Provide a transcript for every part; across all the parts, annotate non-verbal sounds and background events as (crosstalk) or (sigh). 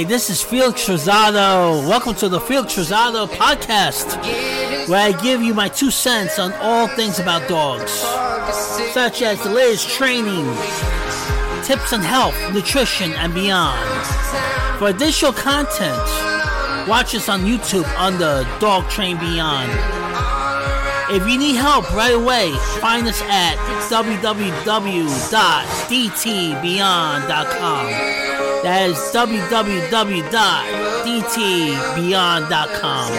Hi, this is Felix Rosado. Welcome to the Felix Rosado podcast, where I give you my two cents on all things about dogs, such as the latest training, tips on health, nutrition, and beyond. For additional content, watch us on YouTube under Dog Train Beyond. If you need help right away, find us at www.dtbeyond.com. That is www.dtbeyond.com.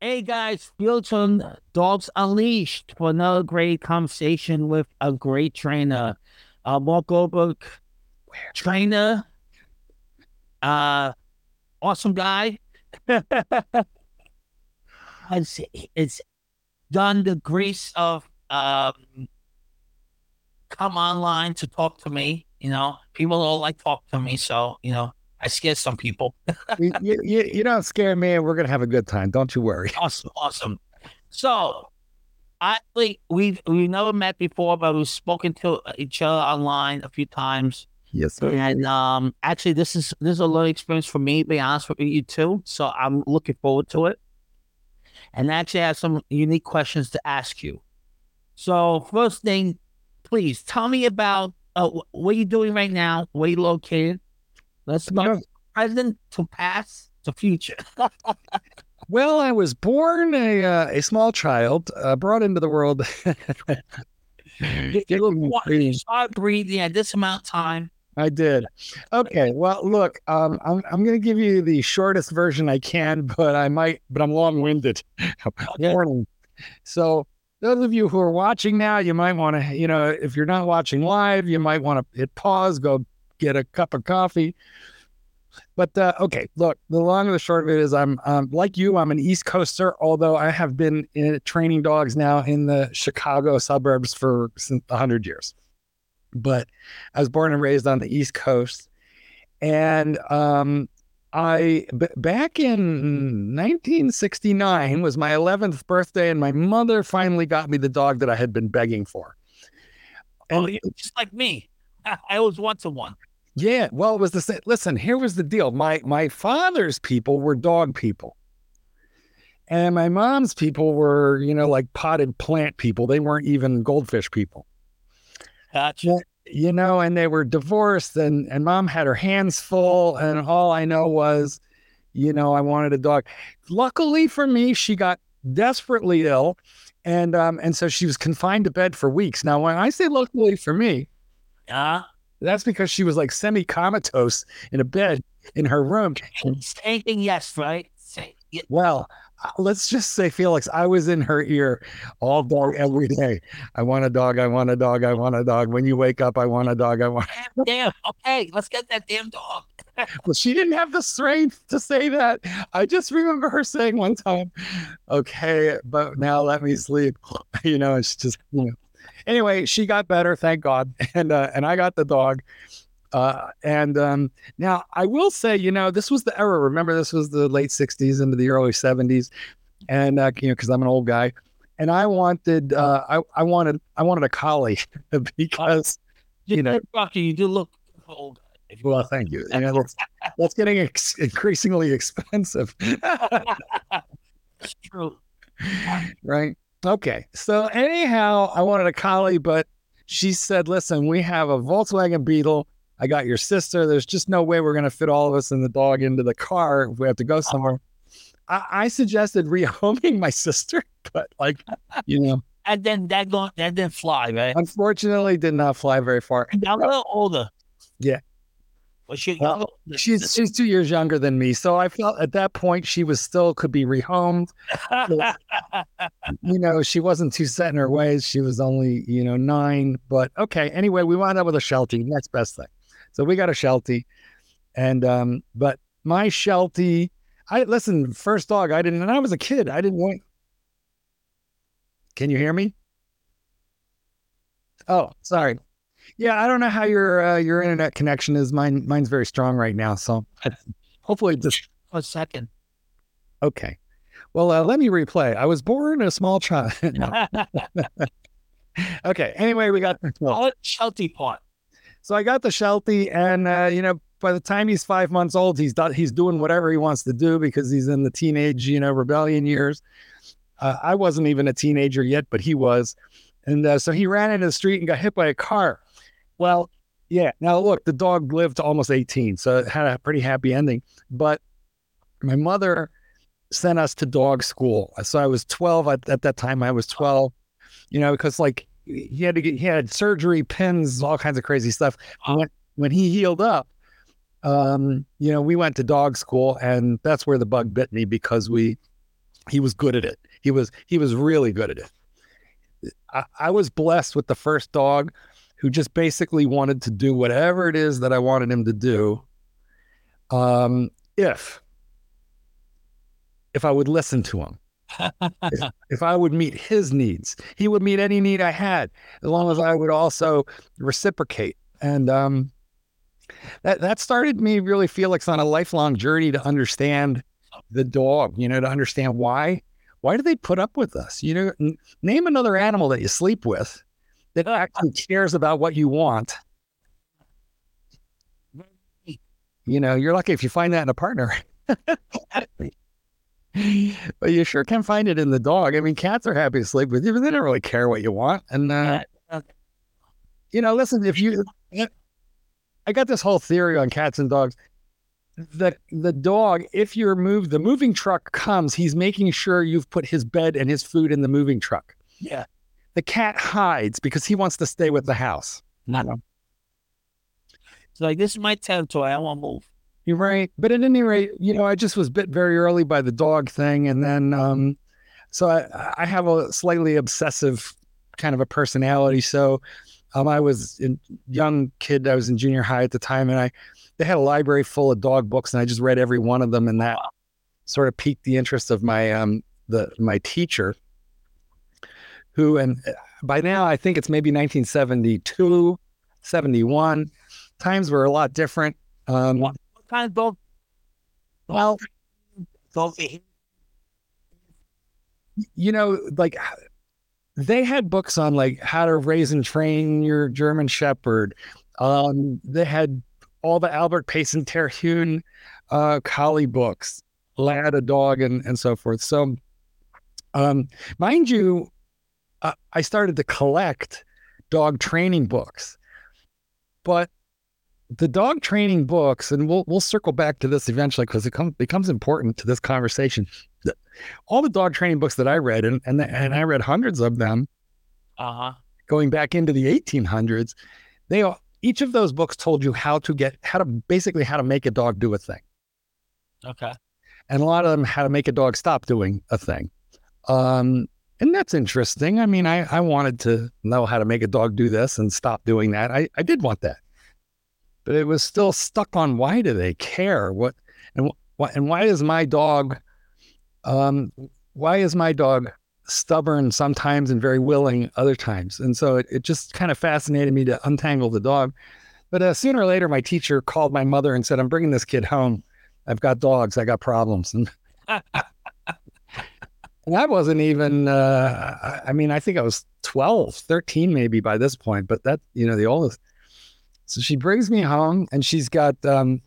Hey guys, on Dogs Unleashed for another great conversation with a great trainer. Uh, Marc Goldberg, trainer, uh, awesome guy. (laughs) it's, it's done the grace of um, come online to talk to me. You know, people don't like talk to me, so you know, I scare some people. (laughs) you, you, you don't scare me, and we're gonna have a good time. Don't you worry. awesome, awesome. So, I like we've we never met before, but we've spoken to each other online a few times. Yes, sir. And um, actually, this is this is a learning experience for me. To be honest with you too, so I'm looking forward to it. And actually, have some unique questions to ask you. So, first thing, please tell me about uh, what you're doing right now. Where you located? Let's go Sure. present to past to future. (laughs) Well, I was born a uh, a small child, uh, brought into the world. (laughs) You- you you Start breathing at this amount of time. I did. Okay. Well, look, um, I'm I'm going to give you the shortest version I can, (laughs) but I might, but I'm long winded. (laughs) Warning. So, those of you who are watching now, you might want to, you know, if you're not watching live, you might want to hit pause, go get a cup of coffee. But uh, okay, look, the long and the short of it is, I'm um, like you. I'm an East Coaster, although I have been in, training dogs now in the Chicago suburbs for since hundred years. But I was born and raised on the East Coast, and um, I b- back in 1969 was my 11th birthday, and my mother finally got me the dog that I had been begging for. Oh, you just like me. (laughs) I one to one. Yeah, well, it was the same. Listen, here was the deal. My my father's people were dog people, and my mom's people were, you know, like potted plant people. They weren't even goldfish people. Gotcha. you know, and they were divorced and and mom had her hands full and all I know was, you know, I wanted a dog. Luckily for me, she got desperately ill and um and so she was confined to bed for weeks. Now when I say luckily for me, Yeah. that's because she was like semi-comatose in a bed in her room. Anything yes, right? Well, let's just say, Felix, I was in her ear all day, every day. I want a dog. I want a dog. I want a dog. When you wake up, I want a dog. I want. Damn, damn. Okay, let's get that damn dog. (laughs) Well, she didn't have the strength to say that. I just remember her saying one time, "Okay, but now let me sleep." (laughs) You know, it's just you know. Anyway, she got better, thank God, (laughs) and uh, and I got the dog. Uh, and um, now I will say, you know, this was the era. Remember, this was the late '60s into the early '70s, and uh, you know, because I'm an old guy, and I wanted, uh, I I wanted, I wanted a collie (laughs) because You You know. know, Rocky, you do look old. If you well, thank you. And that's, (laughs) that's getting ex- increasingly expensive. It's true. (laughs) right? Okay. So anyhow, I wanted a collie, but she said, "Listen, we have a Volkswagen Beetle. I got your sister. There's just no way we're going to fit all of us and the dog into the car if we have to go uh-huh. somewhere." I, I suggested (laughs) rehoming my sister, but like, you know, And then that going that didn't fly, right? unfortunately, did not fly very far. Now a little older. Yeah. Was she? Well, She's she's two years younger than me, so I felt at that point she was still could be rehomed. (laughs) you know, she wasn't too set in her ways. She was only, you know, nine. But okay. Anyway, we wound up with a Sheltie. Next best thing. So we got a Sheltie. And um, but my Sheltie, I listen, first dog, I didn't and I was a kid. I didn't want Can you hear me? Oh, sorry. Yeah, I don't know how your uh, your internet connection is. Mine mine's very strong right now. So hopefully just a second. Okay. Well, uh, let me replay. I was born a small child. (laughs) (laughs) (laughs) okay. Anyway, we got well, Call it Sheltie part. So I got the Sheltie, and uh, you know, by the time he's five months old, he's done, he's doing whatever he wants to do because he's in the teenage, you know, rebellion years. Uh, I wasn't even a teenager yet, but he was, and uh, so he ran into the street and got hit by a car. Well, yeah. Now look, the dog lived to almost eighteen, so it had a pretty happy ending. But my mother sent us to dog school. So I was 12 at, at that time. I was 12, you know, because like he had to get, he had surgery, pins, all kinds of crazy stuff. When, when he healed up, um, you know, we went to dog school and that's where the bug bit me because we, he was good at it. He was, he was really good at it. I, I was blessed with the first dog who just basically wanted to do whatever it is that I wanted him to do. Um, if if I would listen to him. If, if, I would meet his needs, he would meet any need I had, as long as I would also reciprocate. And um, that that started me really, Felix, on a lifelong journey to understand the dog. You know, to understand why why do they put up with us? You know, n- name another animal that you sleep with that actually cares about what you want. You know, you're lucky if you find that in a partner. (laughs) (laughs) but you sure can find it in the dog. I mean, cats are happy to sleep with you, but they don't really care what you want. And uh, you know, listen, if you, I got this whole theory on cats and dogs. The the dog, if you're moved, the moving truck comes. He's making sure you've put his bed and his food in the moving truck. Yeah. The cat hides because he wants to stay with the house. Not. It's like this is my territory. I won't move. You're right. But at any rate, you know, I just was bit very early by the dog thing. And then, um, so I, I have a slightly obsessive kind of a personality. So, um, I was a young kid. I was in junior high at the time, and I they had a library full of dog books, and I just read every one of them, and that sort of piqued the interest of my um the my teacher, who and uh, by now I think it's maybe 1972, 71. Times were a lot different. Um, kind of? Well. You know, like they had books on like how to raise and train your German Shepherd. Um, they had all the Albert Payson Terhune uh, collie books, Lad a dog, and and so forth. So, um, mind you, uh, I started to collect dog training books, but the dog training books, and we'll we'll circle back to this eventually because it comes becomes important to this conversation. All the dog training books that I read, and and, and I read hundreds of them, uh-huh. going back into the 1800s, they all, each of those books told you how to get how to basically how to make a dog do a thing. Okay. And a lot of them how to make a dog stop doing a thing. Um, and that's interesting. I mean, I, I wanted to know how to make a dog do this and stop doing that. I, I did want that but it was still stuck on why do they care? What and what and why is my dog um why is my dog stubborn sometimes and very willing other times? And so it, it just kind of fascinated me to untangle the dog. But uh, sooner or later, my teacher called my mother and said, I'm bringing this kid home. I've got dogs. I got problems. And, and (laughs) I wasn't even, uh, I mean, I think I was 12, 13 maybe by this point, but that, you know, the oldest. So she brings me home and she's got um,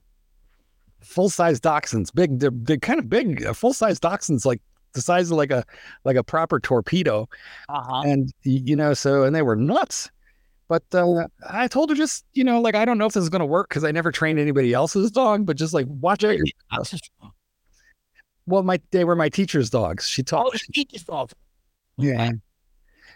full size dachshunds, big, they're, they're kind of big, uh, full size dachshunds, like the size of like a like a proper torpedo. Uh-huh. And you know, so and they were nuts. But uh, I told her just, you know, like I don't know if this is going to work because I never trained anybody else's dog, but just like watch out your. Well, my they were my teacher's dogs. She taught. Oh, teacher's dogs. Yeah.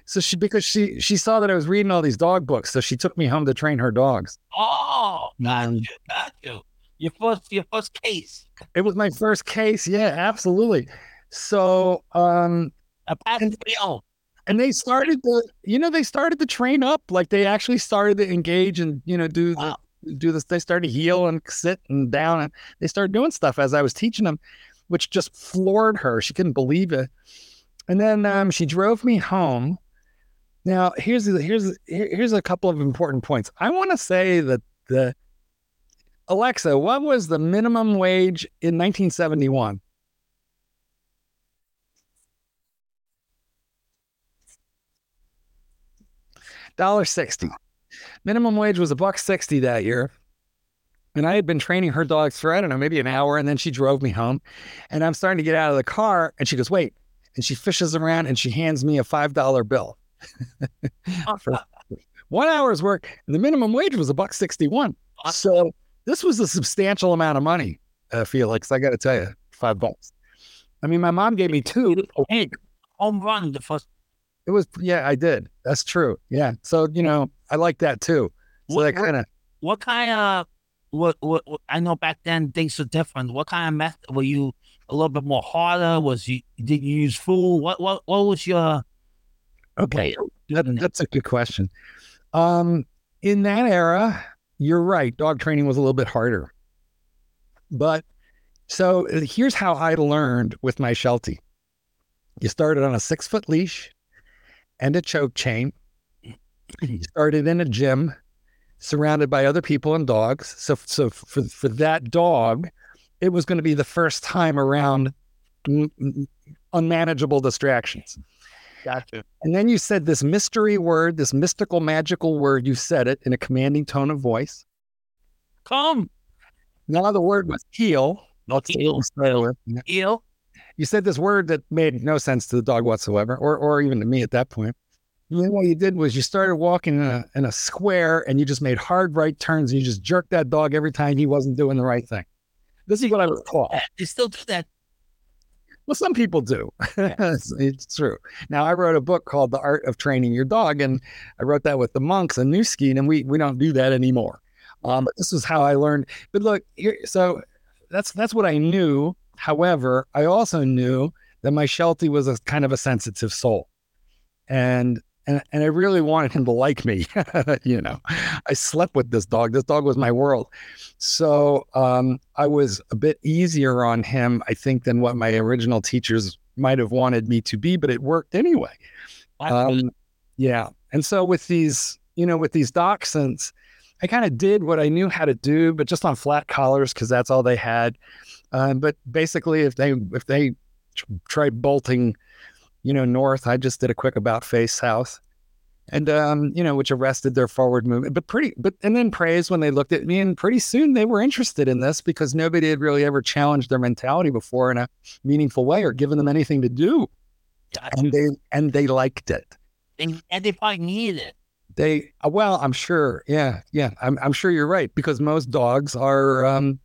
So she because she she saw that I was reading all these dog books, so she took me home to train her dogs. Oh, got you, got you. Your first your first case. It was my first case. Yeah, absolutely. So um a patent for your And they started to, you know, they started to train up. Like they actually started to engage and, you know, do wow. do this. They started to heel and sit and down and they started doing stuff as I was teaching them, which just floored her. She couldn't believe it. And then um, she drove me home now, here's here's here's a couple of important points. I want to say that the Alexa, what was the minimum wage in 1971? Dollar sixty. Minimum wage was a buck sixty that year. And I had been training her dogs for, I don't know, maybe an hour. And then she drove me home. And I'm starting to get out of the car. And she goes, wait. And she fishes around and she hands me a $5 bill. (laughs) for (laughs) one hour's work. And the minimum wage was a buck 61. So this was a substantial amount of money, uh, Felix. I got to tell you, five bucks. I mean, my mom gave me two. Hey, home run the first. It was, yeah, I did. That's true. Yeah. So, you know, I like that too. So What- that kind of, What kind of what, what what I know back then things were different. What kind of method were you a little bit more harder? Was you did you use food? What what what was your okay. That, that's a good question. Um, in that era, you're right. Dog training was a little bit harder. But so here's how I learned with my Sheltie. You started on a six foot leash and a choke chain. You (clears throat) started in a gym surrounded by other people and dogs. So, so for, for that dog, it was going to be the first time around unmanageable distractions. Gotcha. And then you said this mystery word, this mystical, magical word. You said it in a commanding tone of voice. Come, Now the word was heel. not eel, You said this word that made no sense to the dog whatsoever, or or even to me at that point. And then what you did was you started walking in a in a square and you just made hard right turns and you just jerked that dog every time he wasn't doing the right thing. This is what I was taught. You still do that. Well, some people do. (laughs) it's, it's true. Now, I wrote a book called The Art of Training Your Dog, and I wrote that with the monks and New Skete, and we we don't do that anymore. Um, but this is how I learned. But look, here, so that's that's what I knew. However, I also knew that my Sheltie was a kind of a sensitive soul, and and and I really wanted him to like me. (laughs) you know, I slept with this dog. This dog was my world. So um, I was a bit easier on him, I think, than what my original teachers might have wanted me to be, but it worked anyway. Um, yeah. And so with these, you know, with these dachshunds, I kind of did what I knew how to do, but just on flat collars because that's all they had. Um, but basically, if they if they tr- tried bolting, you know, north, I just did a quick about face south, and um, you know, which arrested their forward movement. But pretty, but and then praise when they looked at me, and pretty soon they were interested in this because nobody had really ever challenged their mentality before in a meaningful way or given them anything to do, gotcha. and they and they liked it. and, and they probably need it. They uh, well, I'm sure. Yeah, yeah. I'm I'm sure you're right because most dogs are um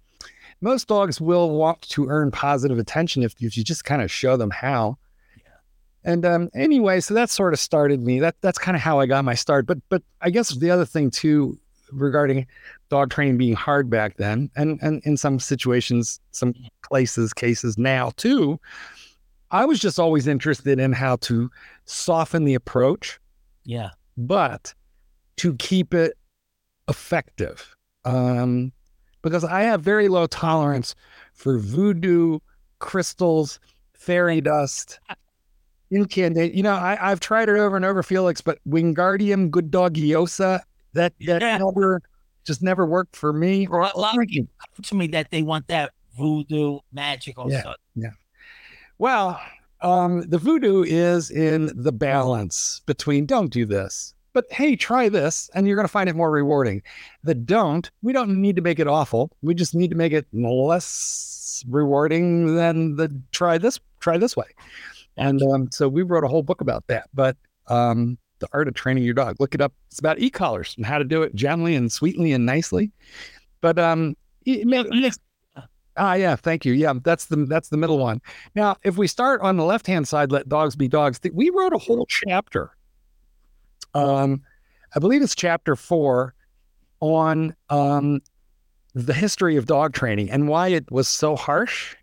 most dogs will want to earn positive attention if if you just kind of show them how. And um anyway, so that sort of started me. That that's kind of how I got my start. But but I guess the other thing too regarding dog training being hard back then and and in some situations, some places, cases now too, I was just always interested in how to soften the approach Yeah. but to keep it effective. Um, because I have very low tolerance for voodoo, crystals, fairy dust, incandescent. You know, I, I've tried it over and over, Felix, but Wingardium good dogiosa, that, that Yeah. never, just never worked for me. Lot, a lot of people to me that they want that voodoo magical Yeah. stuff. Well, um, the voodoo is in the balance between don't do this, but hey, try this, and you're going to find it more rewarding. The don't, we don't need to make it awful. We just need to make it less rewarding than the try this, try this way. And um, so we wrote a whole book about that. But um, the art of training your dog, look it up. It's about e-collars and how to do it gently and sweetly and nicely. But um, it, ma- makes Ah, yeah, thank you. Yeah, that's the that's the middle one. Now, if we start on the left hand side, let dogs be dogs. We wrote a whole chapter. Um, I believe it's chapter four on um the history of dog training and why it was so harsh,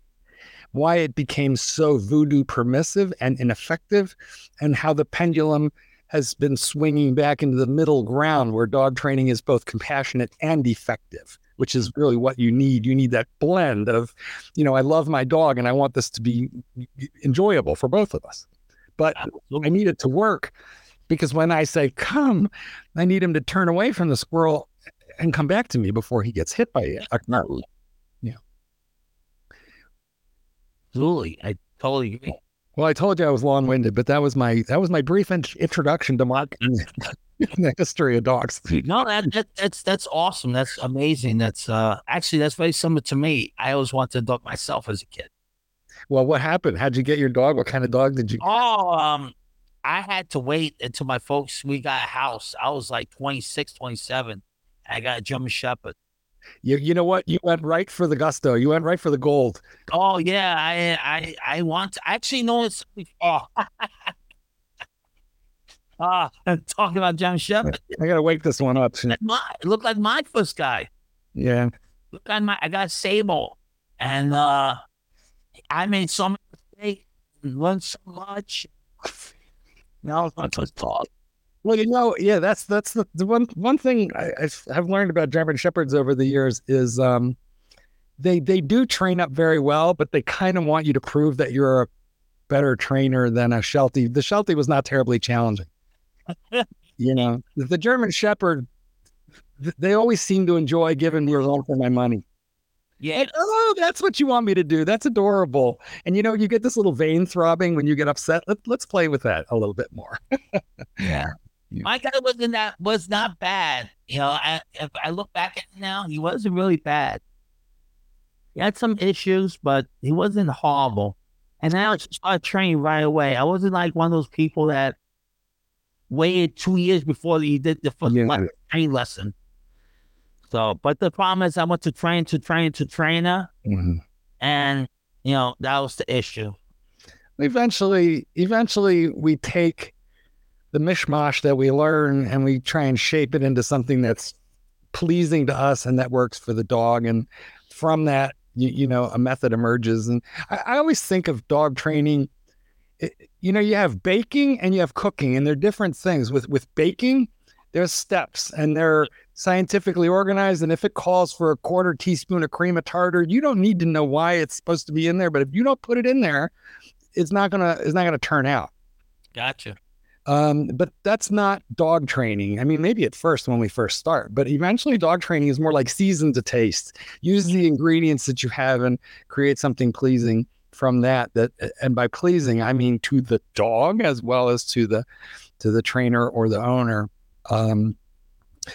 why it became so voodoo permissive and ineffective, and how the pendulum has been swinging back into the middle ground where dog training is both compassionate and effective which is really what you need. You need that blend of, you know, I love my dog and I want this to be enjoyable for both of us. But I need it to work because when I say come, I need him to turn away from the squirrel and come back to me before he gets hit by a car. Absolutely. I totally agree. Well, I told you I was long-winded, but that was my that was my brief in- introduction to in the (laughs) history of dogs. No, that, that that's that's awesome. That's amazing. That's uh actually that's very similar to me. I always wanted a dog myself as a kid. Well, what happened? How'd you get your dog? What kind of dog did you? Oh, um, I had to wait until my folks we got a house. I was like 26, 27. I got a German Shepherd. You you know what? You went right for the gusto. You went right for the gold. Oh yeah, I I I want to actually know it's oh. (laughs) Ah, talking about German Shepherd. I gotta wake this one up. My, it looked like my first guy. Yeah. Look at my I got Sable. And uh I made so many mistakes and learned so much. Now it's my first dog. Well, you know, yeah, that's that's the, the one one thing I, have learned about German shepherds over the years is um, they they do train up very well, but they kind of want you to prove that you're a better trainer than a Sheltie. The Sheltie was not terribly challenging. you know, the German Shepherd, they always seem to enjoy giving me a run for my money. Yeah. And, oh, that's what you want me to do. That's adorable. And you know, you get this little vein throbbing when you get upset. Let, let's play with that a little bit more. yeah. My guy wasn't that was not bad. You know, I, if I look back at it now, he wasn't really bad. He had some issues, but he wasn't horrible. And I started training right away. I wasn't like one of those people that waited two years before he did the first yeah. train lesson. So, but the problem is, I went to train to train to trainer, mm-hmm. and you know that was the issue. Eventually, eventually, we take the mishmash that we learn and we try and shape it into something that's pleasing to us and that works for the dog. And from that, you, you know, a method emerges. And I, I always think of dog training. It, you know, you have baking and you have cooking, and they're different things. With with baking, there's steps and they're scientifically organized. And if it calls for a quarter teaspoon of cream of tartar, you don't need to know why it's supposed to be in there. But if you don't put it in there, it's not gonna it's not gonna turn out. Gotcha. Um, but that's not dog training. I mean, maybe at first when we first start, but eventually dog training is more like season to taste. Use the ingredients that you have and create something pleasing from that. That and by pleasing, I mean to the dog as well as to the to the trainer or the owner. Um,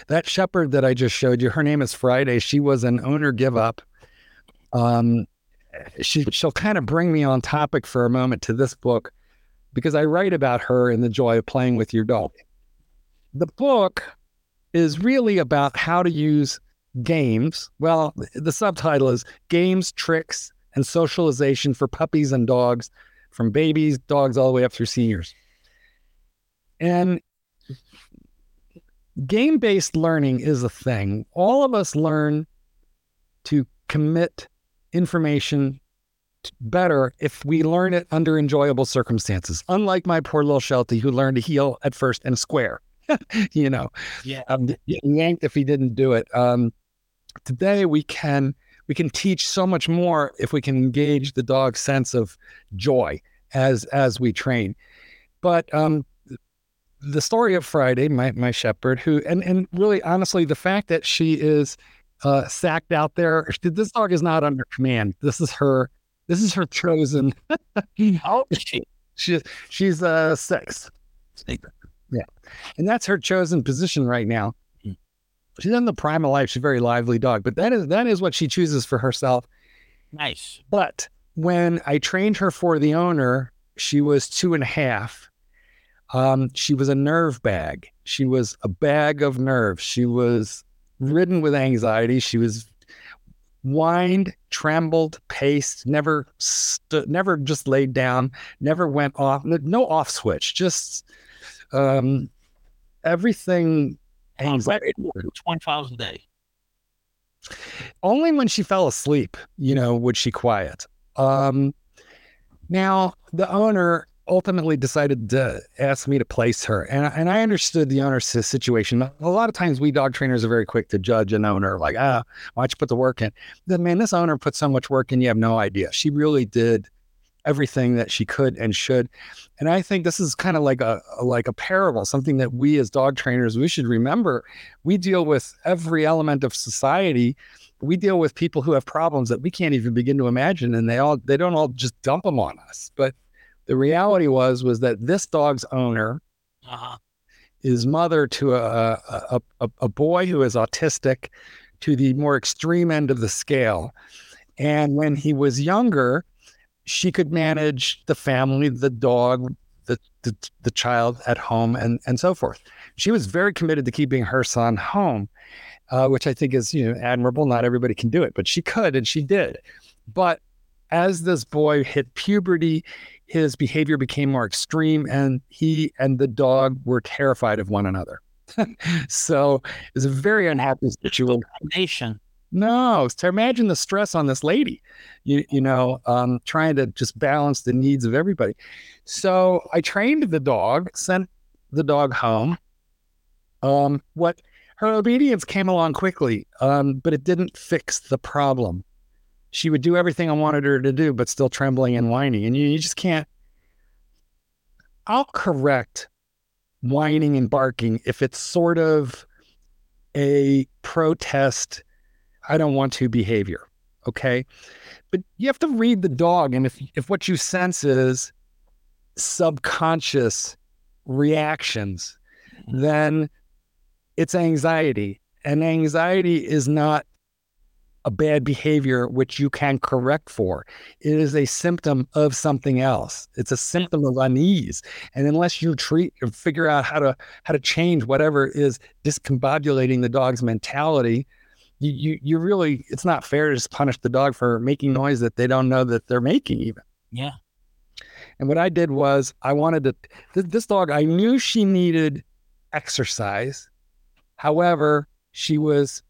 that shepherd that I just showed you, her name is Friday. She was an owner give up. Um, she she'll kind of bring me on topic for a moment to this book because I write about her in the joy of playing with your dog. The book is really about how to use games. Well, the subtitle is Games, Tricks, and Socialization for Puppies and Dogs, from babies, dogs, all the way up through seniors. And game based learning is a thing. All of us learn to commit information better if we learn it under enjoyable circumstances. Unlike my poor little Sheltie, who learned to heel at first and square, (laughs) you know, yeah, um, yanked if he didn't do it. Um, today we can we can teach so much more if we can engage the dog's sense of joy as as we train. But um, the story of Friday, my my shepherd, who and and really honestly, the fact that she is uh, sacked out there, (laughs) this dog is not under command. This is her. This is her chosen. (laughs) Old she? She she's uh six. Yeah, and that's her chosen position right now. She's in the prime of life. She's a very lively dog, but that is that is what she chooses for herself. Nice. But when I trained her for the owner, she was two and a half um, she was a nerve bag. She was a bag of nerves. She was ridden with anxiety. She was whined, trembled, paced, never stood, never just laid down, never went off, no off switch, just um, everything. 20 files a day. Only when she fell asleep, you know, would she quiet. Um, now, the owner ultimately decided to ask me to place her. And, and I understood the owner's situation. A lot of times we dog trainers are very quick to judge an owner, like, ah, why don't you put the work in? Then, man, this owner put so much work in, you have no idea. She really did everything that she could and should. And I think this is kind of like a, like a parable, something that we as dog trainers, we should remember. We deal with every element of society. We deal with people who have problems that we can't even begin to imagine. And they all, they don't all just dump them on us, but the reality was was that this dog's owner uh-huh. is mother to a, a, a, a boy who is autistic to the more extreme end of the scale. And when he was younger, she could manage the family, the dog, the, the, the child at home, and, and so forth. She was very committed to keeping her son home, uh, which I think is you know admirable. Not everybody can do it, but she could, and she did. But as this boy hit puberty, his behavior became more extreme, and he and the dog were terrified of one another. (laughs) so it was a very unhappy situation. No, to imagine the stress on this lady, you you know, um, trying to just balance the needs of everybody. So I trained the dog, sent the dog home. Um, what her obedience came along quickly, um, but it didn't fix the problem. She would do everything I wanted her to do, but still trembling and whining, and you, you just can't. I'll correct whining and barking if it's sort of a protest I don't want to behavior. Okay. But you have to read the dog. And if, if what you sense is subconscious reactions, mm-hmm. then it's anxiety. And anxiety is not a bad behavior which you can correct for. It is a symptom of something else. It's a symptom of unease. And unless you treat or figure out how to how to change whatever is discombobulating the dog's mentality, you, you you really it's not fair to just punish the dog for making noise that they don't know that they're making even. Yeah. And what I did was I wanted to th- this dog I knew she needed exercise. However, she was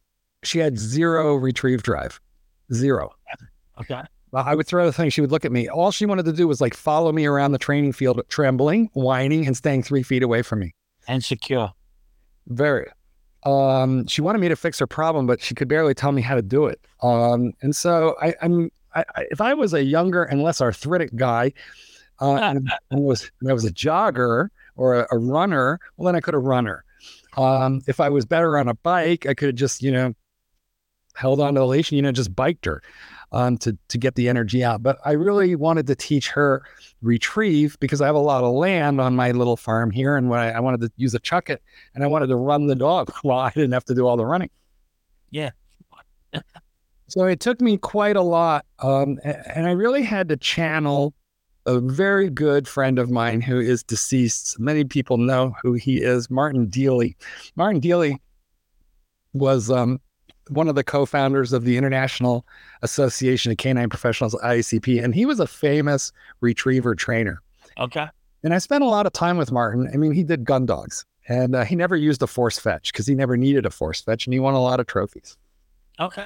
she had zero retrieve drive. Zero. Okay. Well, I would throw the thing. She would look at me. All she wanted to do was like follow me around the training field, trembling, whining, and staying three feet away from me. And secure. Very. Um, she wanted me to fix her problem, but she could barely tell me how to do it. Um, and so I, am if I was a younger and less arthritic guy, uh, and, (laughs) and was and I was a jogger or a, a runner, well, then I could have run her. Um, if I was better on a bike, I could have just you know held on to the leash you know just biked her um, to to get the energy out. But I really wanted to teach her retrieve because I have a lot of land on my little farm here, and when I, I wanted to use a chuck it, and I wanted to run the dog (laughs) while I didn't have to do all the running. Yeah. so it took me quite a lot, um, and I really had to channel a very good friend of mine who is deceased. Many people know who he is, Martin Deeley. Martin Deeley was um, one of the co-founders of the International Association of Canine Professionals, IACP, and he was a famous retriever trainer. Okay. And I spent a lot of time with Martin. I mean, he did gun dogs, and uh, he never used a force fetch because he never needed a force fetch, and he won a lot of trophies. Okay.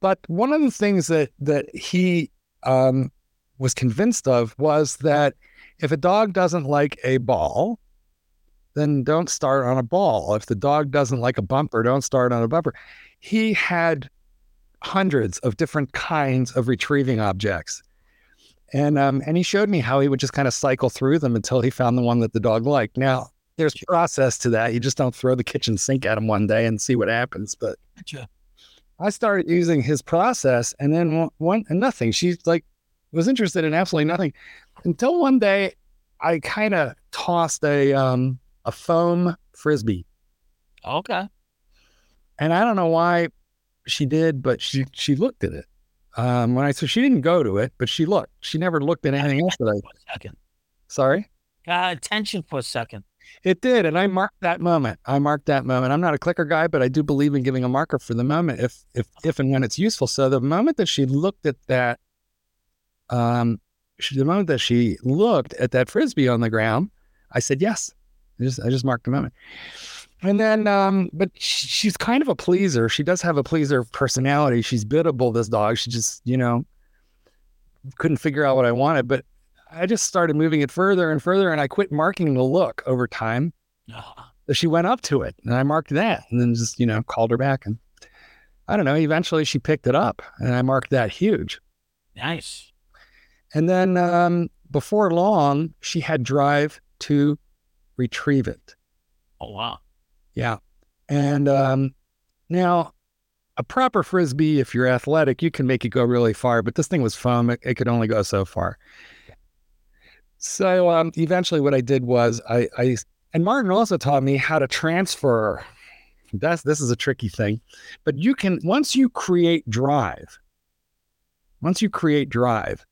But one of the things that that he um, was convinced of was that if a dog doesn't like a ball, then don't start on a ball. If the dog doesn't like a bumper, don't start on a bumper. He had hundreds of different kinds of retrieving objects. And um, and he showed me how he would just kind of cycle through them until he found the one that the dog liked. Now, there's process to that. You just don't throw the kitchen sink at him one day and see what happens. But I started using his process, and then one, one nothing. She like was interested in absolutely nothing until one day I kind of tossed a um, a foam frisbee. Okay. And I don't know why she did, but she she looked at it. Um, when I so she didn't go to it, but she looked. She never looked at anything else that I. Second. Sorry. Got attention for a second. It did, and I marked that moment. I marked that moment. I'm not a clicker guy, but I do believe in giving a marker for the moment if if if and when it's useful. So the moment that she looked at that, um, she, the moment that she looked at that frisbee on the ground, I said yes. I just I just marked the moment. And then, um, but she's kind of a pleaser. She does have a pleaser personality. She's biddable. This dog. She just, you know, couldn't figure out what I wanted. But I just started moving it further and further, and I quit marking the look over time. Uh-huh. So she went up to it, and I marked that, and then just, you know, called her back, and I don't know. Eventually, she picked it up, and I marked that huge. Nice. And then um, before long, she had drive to retrieve it. Oh, wow. Yeah. And um, now, a proper frisbee, if you're athletic, you can make it go really far, but this thing was foam. It, it could only go so far. So um, eventually, what I did was I, I And Martin also taught me how to transfer. That's this is a tricky thing, but you can once you create drive, once you create drive,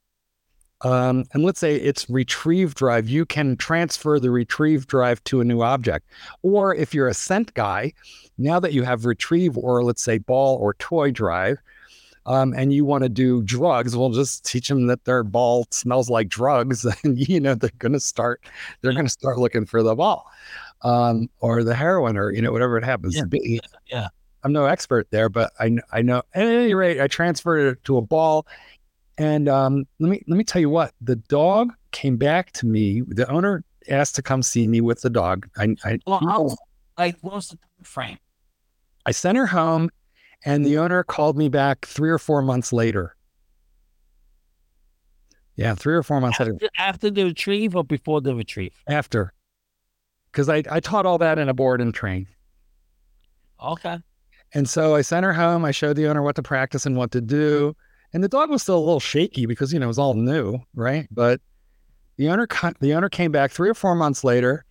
um, and let's say it's retrieve drive, you can transfer the retrieve drive to a new object. Or if you're a scent guy, now that you have retrieve or let's say ball or toy drive, um, and you want to do drugs, we'll just teach them that their ball smells like drugs, (laughs) and you know they're going to start they're going to start looking for the ball um, or the heroin or you know whatever it happens yeah. to be. Yeah. I'm no expert there, but I I know at any rate I transferred it to a ball, and um, let me let me tell you what the dog came back to me. The owner asked to come see me with the dog. I, I like what was the time frame? I sent her home, and the owner called me back three or four months later. Yeah, three or four months after, after the retrieve or before the retrieve? After because I, I taught all that in a board and train. Okay. And so I sent her home. I showed the owner what to practice and what to do. And the dog was still a little shaky because, you know, it was all new, right? But the owner the owner came back three or four months later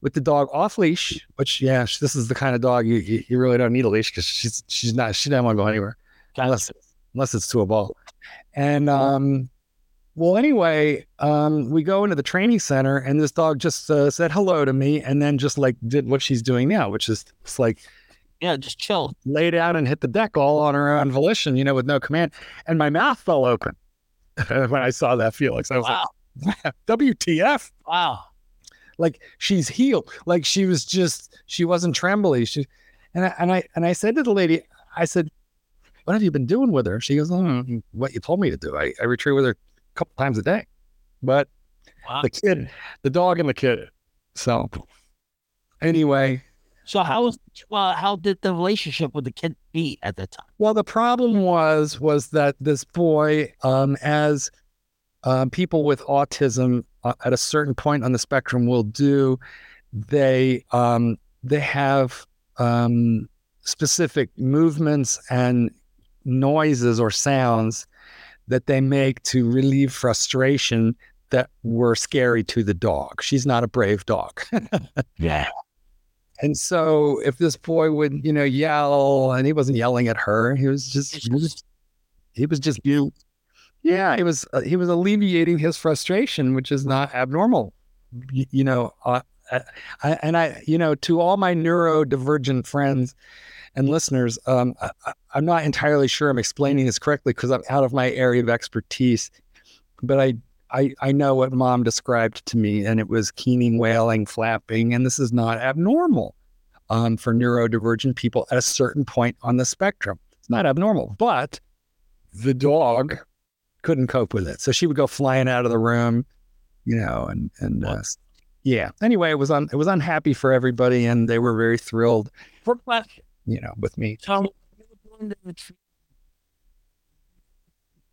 with the dog off leash, which, yeah, this is the kind of dog you, you, you really don't need a leash because she's she's not, she doesn't want to go anywhere unless, unless it's to a ball. And um, well, anyway, um, we go into the training center, and this dog just uh, said hello to me, and then just like did what she's doing now, which is it's like, yeah, just chill, lay down and hit the deck all on her own volition, you know, with no command. And my mouth fell open (laughs) when I saw that Felix. I was like, wow. (laughs) like, WTF? Wow. Like she's healed. Like she was just she wasn't trembly. She and I and I and I said to the lady, I said, What have you been doing with her? She goes, oh, what you told me to do. I, I retrieve with her a couple times a day. But wow. the kid, the dog and the kid. So anyway. So how was well, how did the relationship with the kid be at that time? Well, the problem was was that this boy, um, as um, people with autism uh, at a certain point on the spectrum will do, they um, they have um, specific movements and noises or sounds that they make to relieve frustration that were scary to the dog. She's not a brave dog. (laughs) yeah. And so if this boy would, you know, yell and he wasn't yelling at her, he was just, he was, he was just, you, yeah, he was, uh, he was alleviating his frustration, which is not abnormal. You, you know, uh, I, and I, you know, to all my neurodivergent friends, and listeners, um, I, am not entirely sure I'm explaining this correctly because I'm out of my area of expertise, but I, I, I know what mom described to me, and it was keening, wailing, flapping, and this is not abnormal um, for neurodivergent people at a certain point on the spectrum. It's not abnormal, but the dog couldn't cope with it, so she would go flying out of the room, you know, and and uh, yeah. Anyway, it was un, it was unhappy for everybody, and they were very thrilled. For you know, with me.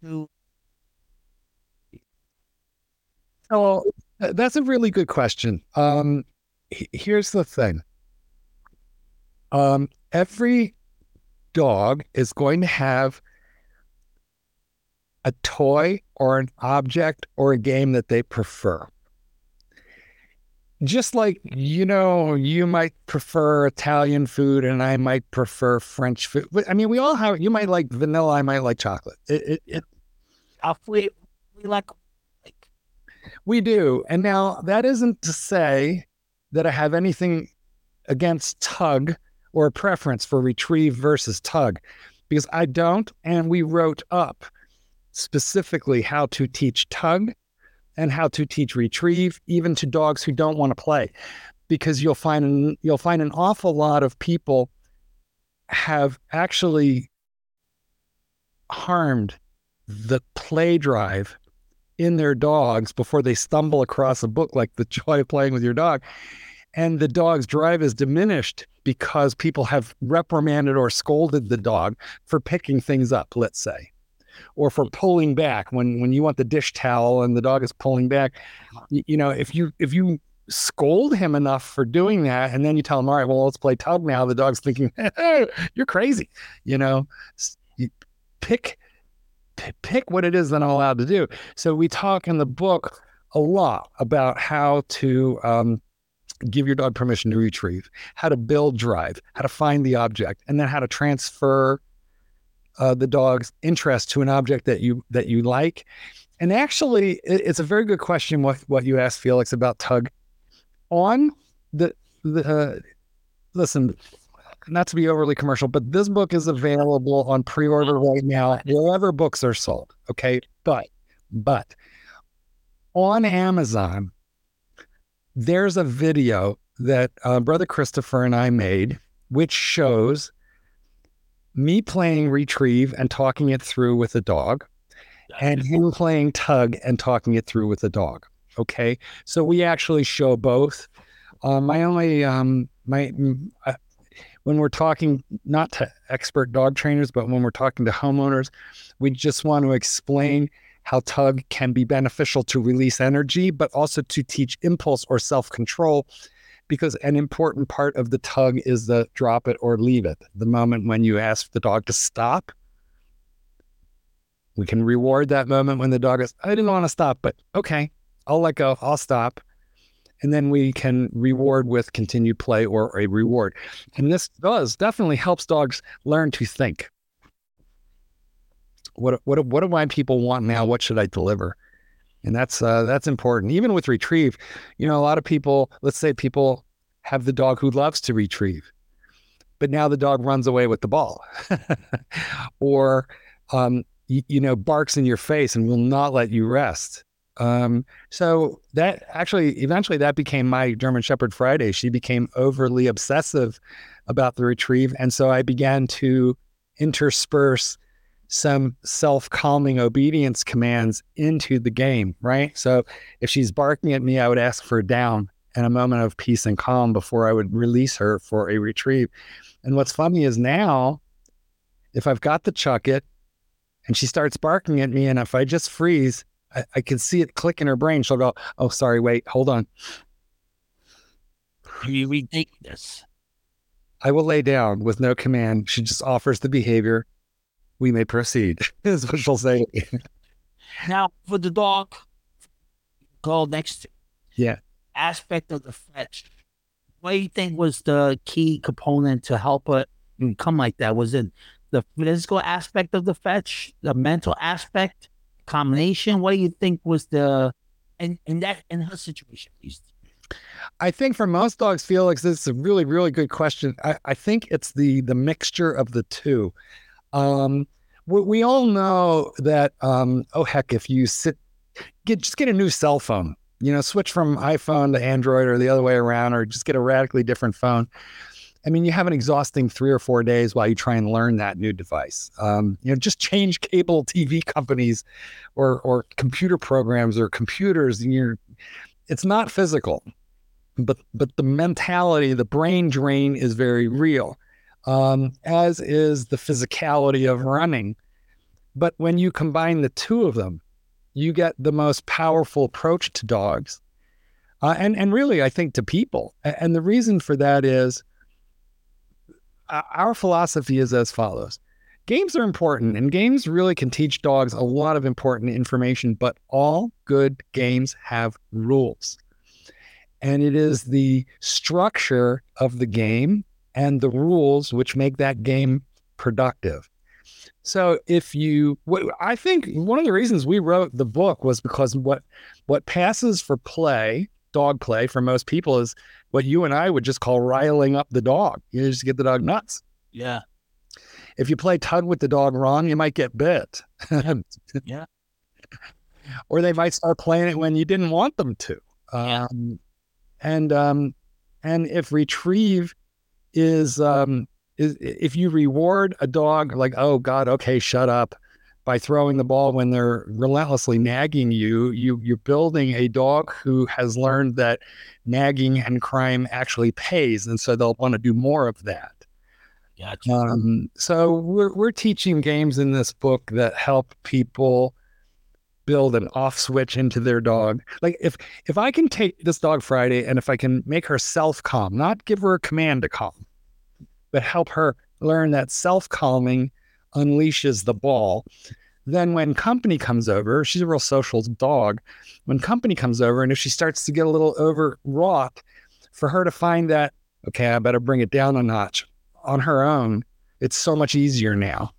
So, oh, that's a really good question. Um, here's the thing. Um, every dog is going to have a toy or an object or a game that they prefer just like you know you might prefer italian food and i might prefer french food i mean we all have you might like vanilla i might like chocolate it, it, it we, we like we do. And now that isn't to say that i have anything against tug or a preference for retrieve versus tug because i don't and we wrote up specifically how to teach tug and how to teach retrieve, even to dogs who don't want to play, because you'll find an, you'll find an awful lot of people have actually harmed the play drive in their dogs before they stumble across a book like The Joy of Playing with Your Dog. And the dog's drive is diminished because people have reprimanded or scolded the dog for picking things up, let's say or for pulling back when when you want the dish towel and the dog is pulling back you, know if you if you scold him enough for doing that and then you tell him all right well let's play tug now the dog's thinking (laughs) hey, you're crazy you know pick pick what it is that i'm allowed to do so we talk in the book a lot about how to um, give your dog permission to retrieve, how to build drive, how to find the object, and then how to transfer uh, the dog's interest to an object that you that you like. And actually, it, it's a very good question what what you asked Felix about tug. On the the uh, listen, not to be overly commercial, but this book is available on pre-order right now wherever books are sold. Okay, but but on Amazon, there's a video that uh, Brother Christopher and I made, which shows me playing retrieve and talking it through with a dog, and him playing tug and talking it through with a dog. Okay, so we actually show both. Uh, my only um, my uh, when we're talking not to expert dog trainers, but when we're talking to homeowners, we just want to explain how tug can be beneficial to release energy, but also to teach impulse or self control. Because an important part of the tug is the drop it or leave it. The moment when you ask the dog to stop, we can reward that moment when the dog is, I didn't want to stop, but okay, I'll let go, I'll stop. And then we can reward with continued play or a reward. And this does definitely helps dogs learn to think what what what do my people want now? What should I deliver? And that's uh, that's important. Even with retrieve, you know, a lot of people, let's say people have the dog who loves to retrieve, but now the dog runs away with the ball, (laughs) or um, you, you, know barks in your face and will not let you rest. Um, so that actually eventually that became my German Shepherd Friday. She became overly obsessive about the retrieve, and so I began to intersperse some self calming obedience commands into the game, right? So if she's barking at me, I would ask for down and a moment of peace and calm before I would release her for a retrieve. And what's funny is now, if I've got the Chuckit and she starts barking at me, and if I just freeze, I, I can see it click in her brain. She'll go, Oh, sorry, wait, hold on. You retake this. I will lay down with no command. She just offers the behavior we may proceed, (laughs) is what she'll say. now, for the dog, call next yeah aspect of the fetch, what do you think was the key component to help it come like that? Was it the physical aspect of the fetch, the mental aspect, combination? What do you think was the in, in that in her situation at? I think for most dogs, Felix, this is a really, really good question. I, I think it's the the mixture of the two. Um, we, we, all know that. Um, oh heck, if you sit, get just get a new cell phone. You know, switch from iPhone to Android or the other way around, or just get a radically different phone. I mean, you have an exhausting three or four days while you try and learn that new device. Um, you know, just (laughs) change cable TV companies, or or computer programs or computers, and you're. It's not physical, but but the mentality, the brain drain is very real um, as is the physicality of running. But when you combine the two of them, you get the most powerful approach to dogs. Uh, and, and really, I think to people. And the reason for that is Uh, our philosophy is as follows games are important, and games really can teach dogs a lot of important information, but all good games have rules. And it is the structure of the game and the rules which make that game productive. So if you, I think one of the reasons we wrote the book was because what what passes for play, dog play for most people is what you and I would just call riling up the dog. You just get the dog nuts. Yeah. If you play tug with the dog wrong, you might get bit. (laughs) yeah. Or they might start playing it when you didn't want them to. Yeah. Um, and um, and if retrieve is um is if you reward a dog like oh god okay shut up by throwing the ball when they're relentlessly nagging you you you're building a dog who has learned that nagging and crime actually pays and so they'll want to do more of that gotcha. Um, so we're we're teaching games in this book that help people build an off switch into their dog. Like if if I can take this dog Friday and if I can make her self calm, not give her a command to calm, but help her learn that self calming unleashes the ball. Then when company comes over, she's a real social dog. When company comes over and if she starts to get a little overwrought, for her to find that, okay, I better bring it down a notch on her own, it's so much easier now.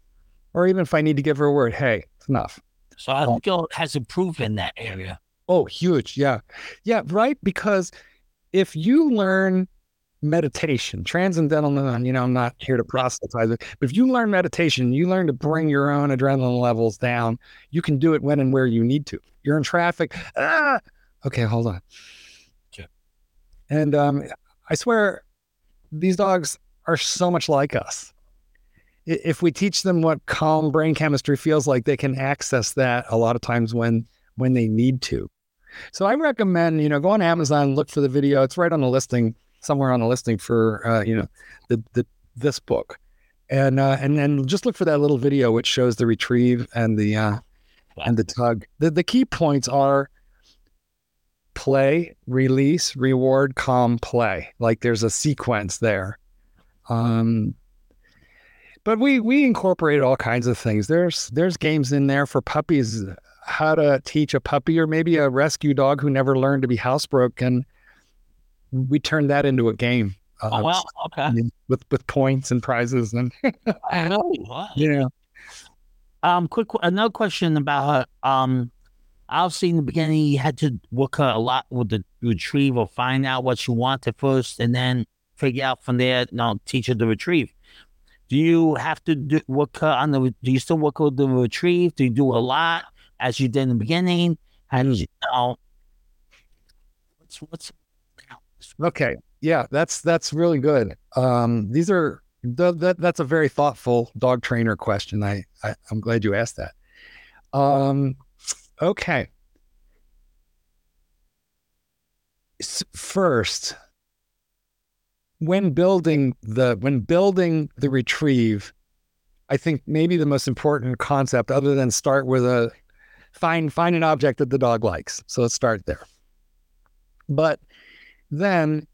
Or even if I need to give her a word, hey, it's enough. So I think it has improved in that area. Oh, huge. Yeah. Yeah. Right. Because if you learn meditation, transcendental, you know, I'm not here to proselytize it, but if you learn meditation, you learn to bring your own adrenaline levels down, you can do it when and where you need to. You're in traffic. Ah, okay, hold on. Sure. And um, I swear, these dogs are so much like us. If we teach them what calm brain chemistry feels like, they can access that a lot of times when when they need to. So I recommend, you know, go on Amazon, look for the video. It's right on the listing, somewhere on the listing for, uh, you know, the, the this book, and uh, and then just look for that little video which shows the retrieve and the uh, and the tug. The the key points are play, release, reward, calm, play. Like there's a sequence there. Um, but we we incorporate all kinds of things. There's there's games in there for puppies, how to teach a puppy or maybe a rescue dog who never learned to be housebroken. We turned that into a game. Uh, oh, well, okay. With with points and prizes and (laughs) I know. Yeah. Um, quick another question about her. um obviously in the beginning you had to work her a lot with the retrieve or find out what you wanted first and then figure out from there, you know, teach her to retrieve. Do you have to do, work her on the? Do you still work with the retrieve? Do you do a lot as you did in the beginning? And you know, what's what's okay? Yeah, that's that's really good. Um, these are that that's a very thoughtful dog trainer question. I, I I'm glad you asked that. Um, okay. First, when building the when building the retrieve, I think maybe the most important concept, other than start with a find find an object that the dog likes. So let's start there. But then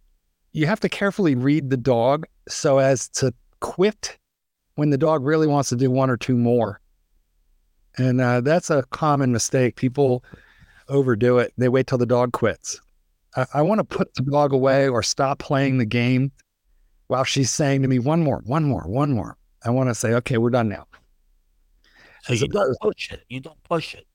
you have to carefully read the dog so as to quit when the dog really wants to do one or two more. And uh, that's a common mistake. People overdo it. They wait till the dog quits. I, I want to put the dog away or stop playing the game while she's saying to me, one more, one more, one more. I want to say, okay, we're done now. So you don't push it. You don't push it.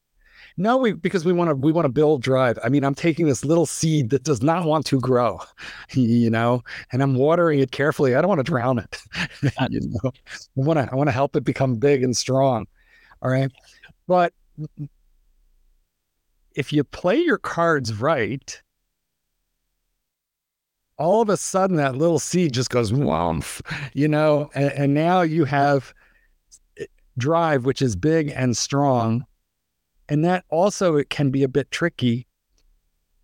No, we because we want to we want to build drive. I mean, I'm taking this little seed that does not want to grow, (laughs) you know, and I'm watering it carefully. I don't want to drown it. (laughs) you know, I want to I want to help it become big and strong. All right, but if you play your cards right, all of a sudden that little seed just goes woof, you know, and, and now you have eh, drive, which is big and strong. And that also it can be a bit tricky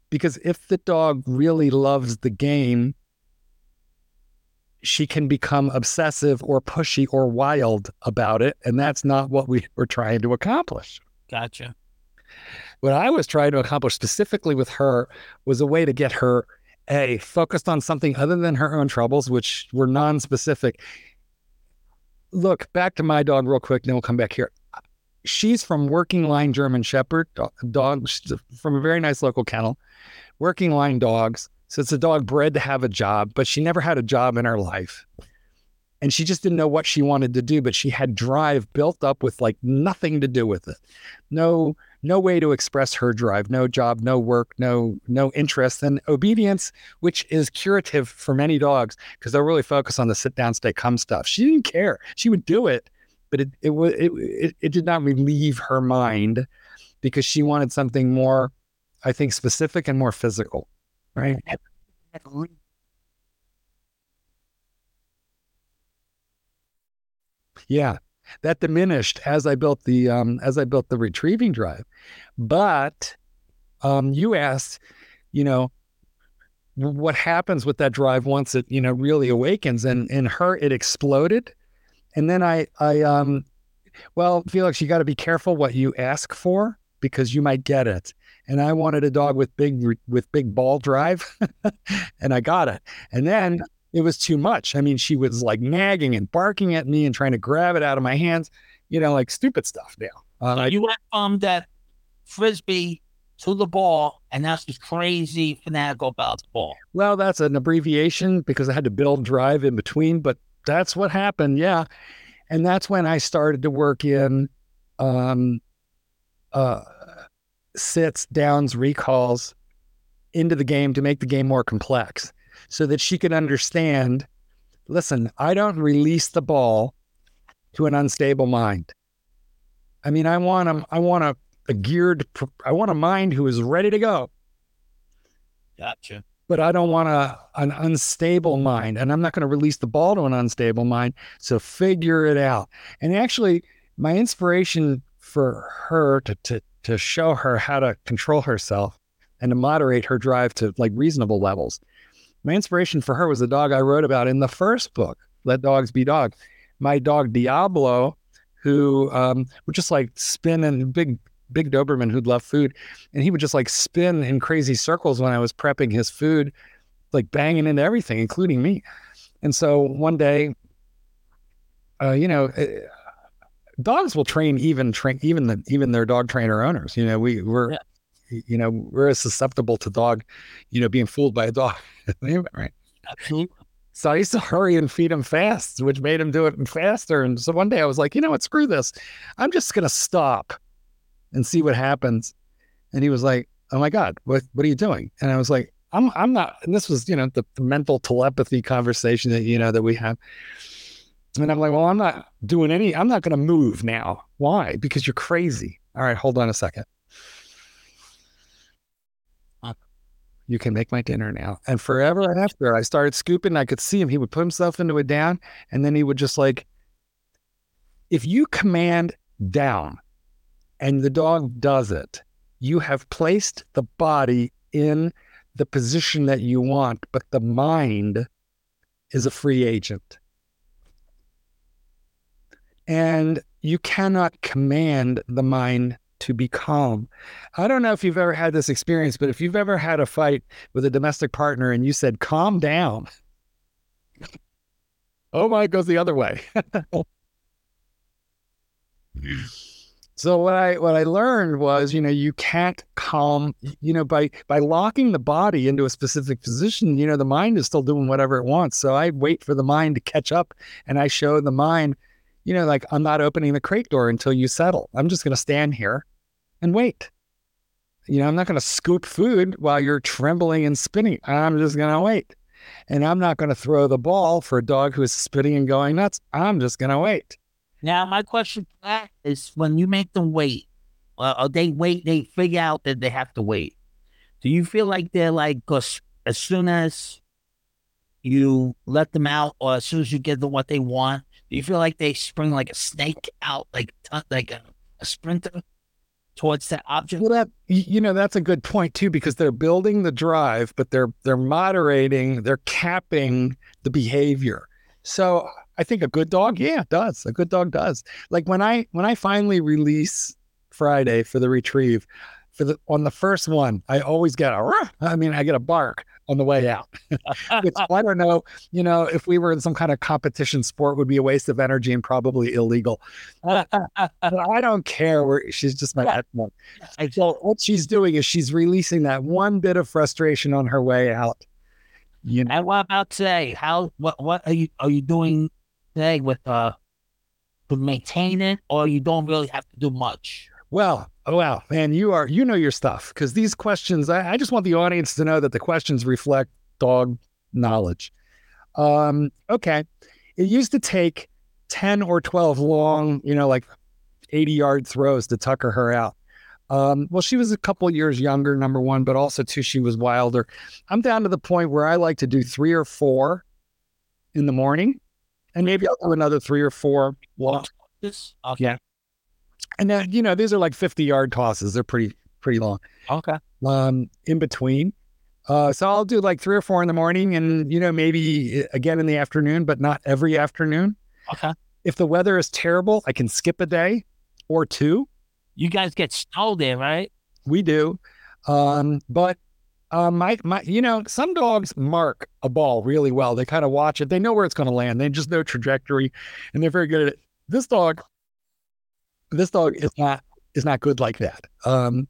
because if the dog really loves the game, she can become obsessive or pushy or wild about it. And that's not what we (laughs) were trying to accomplish. Gotcha. What I was trying to accomplish specifically with her was a way to get her a focused on something other than her own troubles, which were non-specific. Look, back to my dog real quick, and then we'll come back here. She's from working line German Shepherd dog, from a very nice local kennel, working line dogs. So it's a dog bred to have a job, but she never had a job in her life. And she just didn't know what she wanted to do, but she had drive built up with like nothing to do with it. No no way to express her drive, no job, no work, no no interest, and obedience, which is curative for many dogs because they'll really focus on the sit down, stay, come stuff. She didn't care; she would do it, but it it it it, it did not relieve her mind because she wanted something more, I think, specific and more physical, right? Yeah, that diminished as I built the um, as I built the retrieving drive. But um, you asked, you know, what happens with that drive once it you know really awakens, and in her it exploded, and then I I um, well Felix, you got to be careful what you ask for because you might get it. And I wanted a dog with big with big ball drive, (laughs) and I got it. And then it was too much. I mean, she was like nagging and barking at me and trying to grab it out of my hands, you know, like stupid stuff now. Uh, so you went from that frisbee to the ball, and that's just crazy fanatical about the ball. Well, that's an abbreviation because I had to build drive in between, but that's what happened. Yeah. And that's when I started to work in um, uh, sits, downs, recalls into the game to make the game more complex so that she could understand listen, I don't release the ball to an unstable mind. I mean, I want a, I want a, a geared, I want a mind who is ready to go. Gotcha. But I don't want a an unstable mind, and I'm not going to release the ball to an unstable mind. So figure it out. And actually, my inspiration for her to to to show her how to control herself and to moderate her drive to like reasonable levels. My inspiration for her was the dog I wrote about in the first book, Let Dogs Be Dogs. My dog Diablo, who um, would just like spin in big, big Doberman who'd love food. And he would just like spin in crazy circles when I was prepping his food, like banging into everything, including me. And so one day, uh, you know, eh, dogs will train even train even the even their dog trainer owners. You know, we we're yeah. you know we're as susceptible to dog, you know, being fooled by a dog, (laughs) right? Absolutely. So I used to hurry and feed him fast, which made him do it faster. And so one day I was like, you know what, screw this. I'm just gonna stop and see what happens. And he was like, Oh my God, what what are you doing? And I was like, I'm I'm not and this was, you know, the, the mental telepathy conversation that you know that we have. And I'm like, well, I'm not doing any, I'm not going to move now. Why? Because you're crazy. All right, hold on a second. Uh, you can make my dinner now. And forever after I started scooping, I could see him. He would put himself into a down and then he would just like, if you command down and the dog does it, you have placed the body in the position that you want, but the mind is a free agent and you cannot command the mind to be calm. I don't know if you've ever had this experience, but if you've ever had a fight with a domestic partner and you said, calm down, (laughs) oh my, it goes the other way. (laughs) so what I what I learned was, you know, you can't calm, you know, by by locking the body into a specific position, you know, the mind is still doing whatever it wants. So I wait for the mind to catch up and I show the mind you know, like I'm not opening the crate door until you settle. I'm just going to stand here and wait. You know, I'm not going to scoop food while you're trembling and spinning. I'm just going to wait. And I'm not going to throw the ball for a dog who is spitting and going nuts. I'm just going to wait. Now, my question is when you make them wait, uh, they wait, they figure out that they have to wait. Do you feel like they're like, because as soon as you let them out or as soon as you give them what they want, do you feel like they spring like a snake out, like like a, a sprinter towards that object? Well, that you know that's a good point too, because they're building the drive, but they're they're moderating, they're capping the behavior. So I think a good dog, yeah, does. A good dog does. Like when I when I finally release Friday for the retrieve, for the on the first one, I always get a I mean, I get a bark on the way out. (laughs) Which (laughs) I don't know, you know, if we were in some kind of competition sport would be a waste of energy and probably illegal. (laughs) I don't care where she's just my pet one. So what she's doing is she's releasing that one bit of frustration on her way out. You know? And what about today? How what what are you are you doing today with uh to maintain it or you don't really have to do much? Well, oh, wow, man, you are you know your stuff because these questions. I, I, just want the audience to know that the questions reflect dog knowledge. Um, okay, it used to take ten or twelve long, you know, like eighty yard throws to tucker her out. Um, well, she was a couple years younger, number one, but also two, she was wilder. I'm down to the point where I like to do three or four in the morning, and maybe I'll do another three or four. This okay. Yeah, and then, you know, these are like 50 yard tosses. They're pretty, pretty long. Okay. Um, in between. Uh, so I'll do like three or four in the morning and, you know, maybe eh, again in the afternoon, but not every afternoon. Okay. If the weather is terrible, I can skip a day or two. You guys get snow there, right? We do. Um, but uh, my my, you know, some dogs mark a ball really well. They kind of watch it. They know where it's going to land. They just know trajectory, and they're very good at it. This dog, this dog is not is not good like that. Um,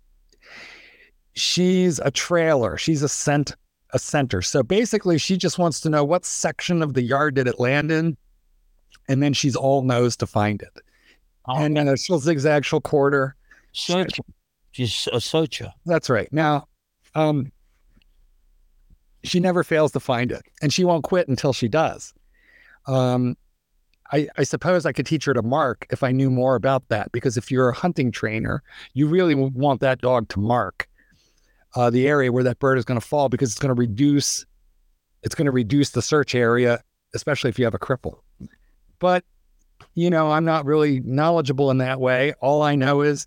she's a trailer. She's a scent a center. So basically, she just wants to know what section of the yard did it land in, and then she's all nose to find it. Oh. And then she'll zigzag, she'll quarter. Search. She's a searcher. That's right. Now, um, she never fails to find it, and she won't quit until she does. Um, I, I, suppose I could teach her to mark if I knew more about that. Because if you're a hunting trainer, you really want that dog to mark uh, the area where that bird is going to fall because it's going to reduce it's going to reduce the search area, especially if you have a cripple. But you know, I'm not really knowledgeable in that way. All I know is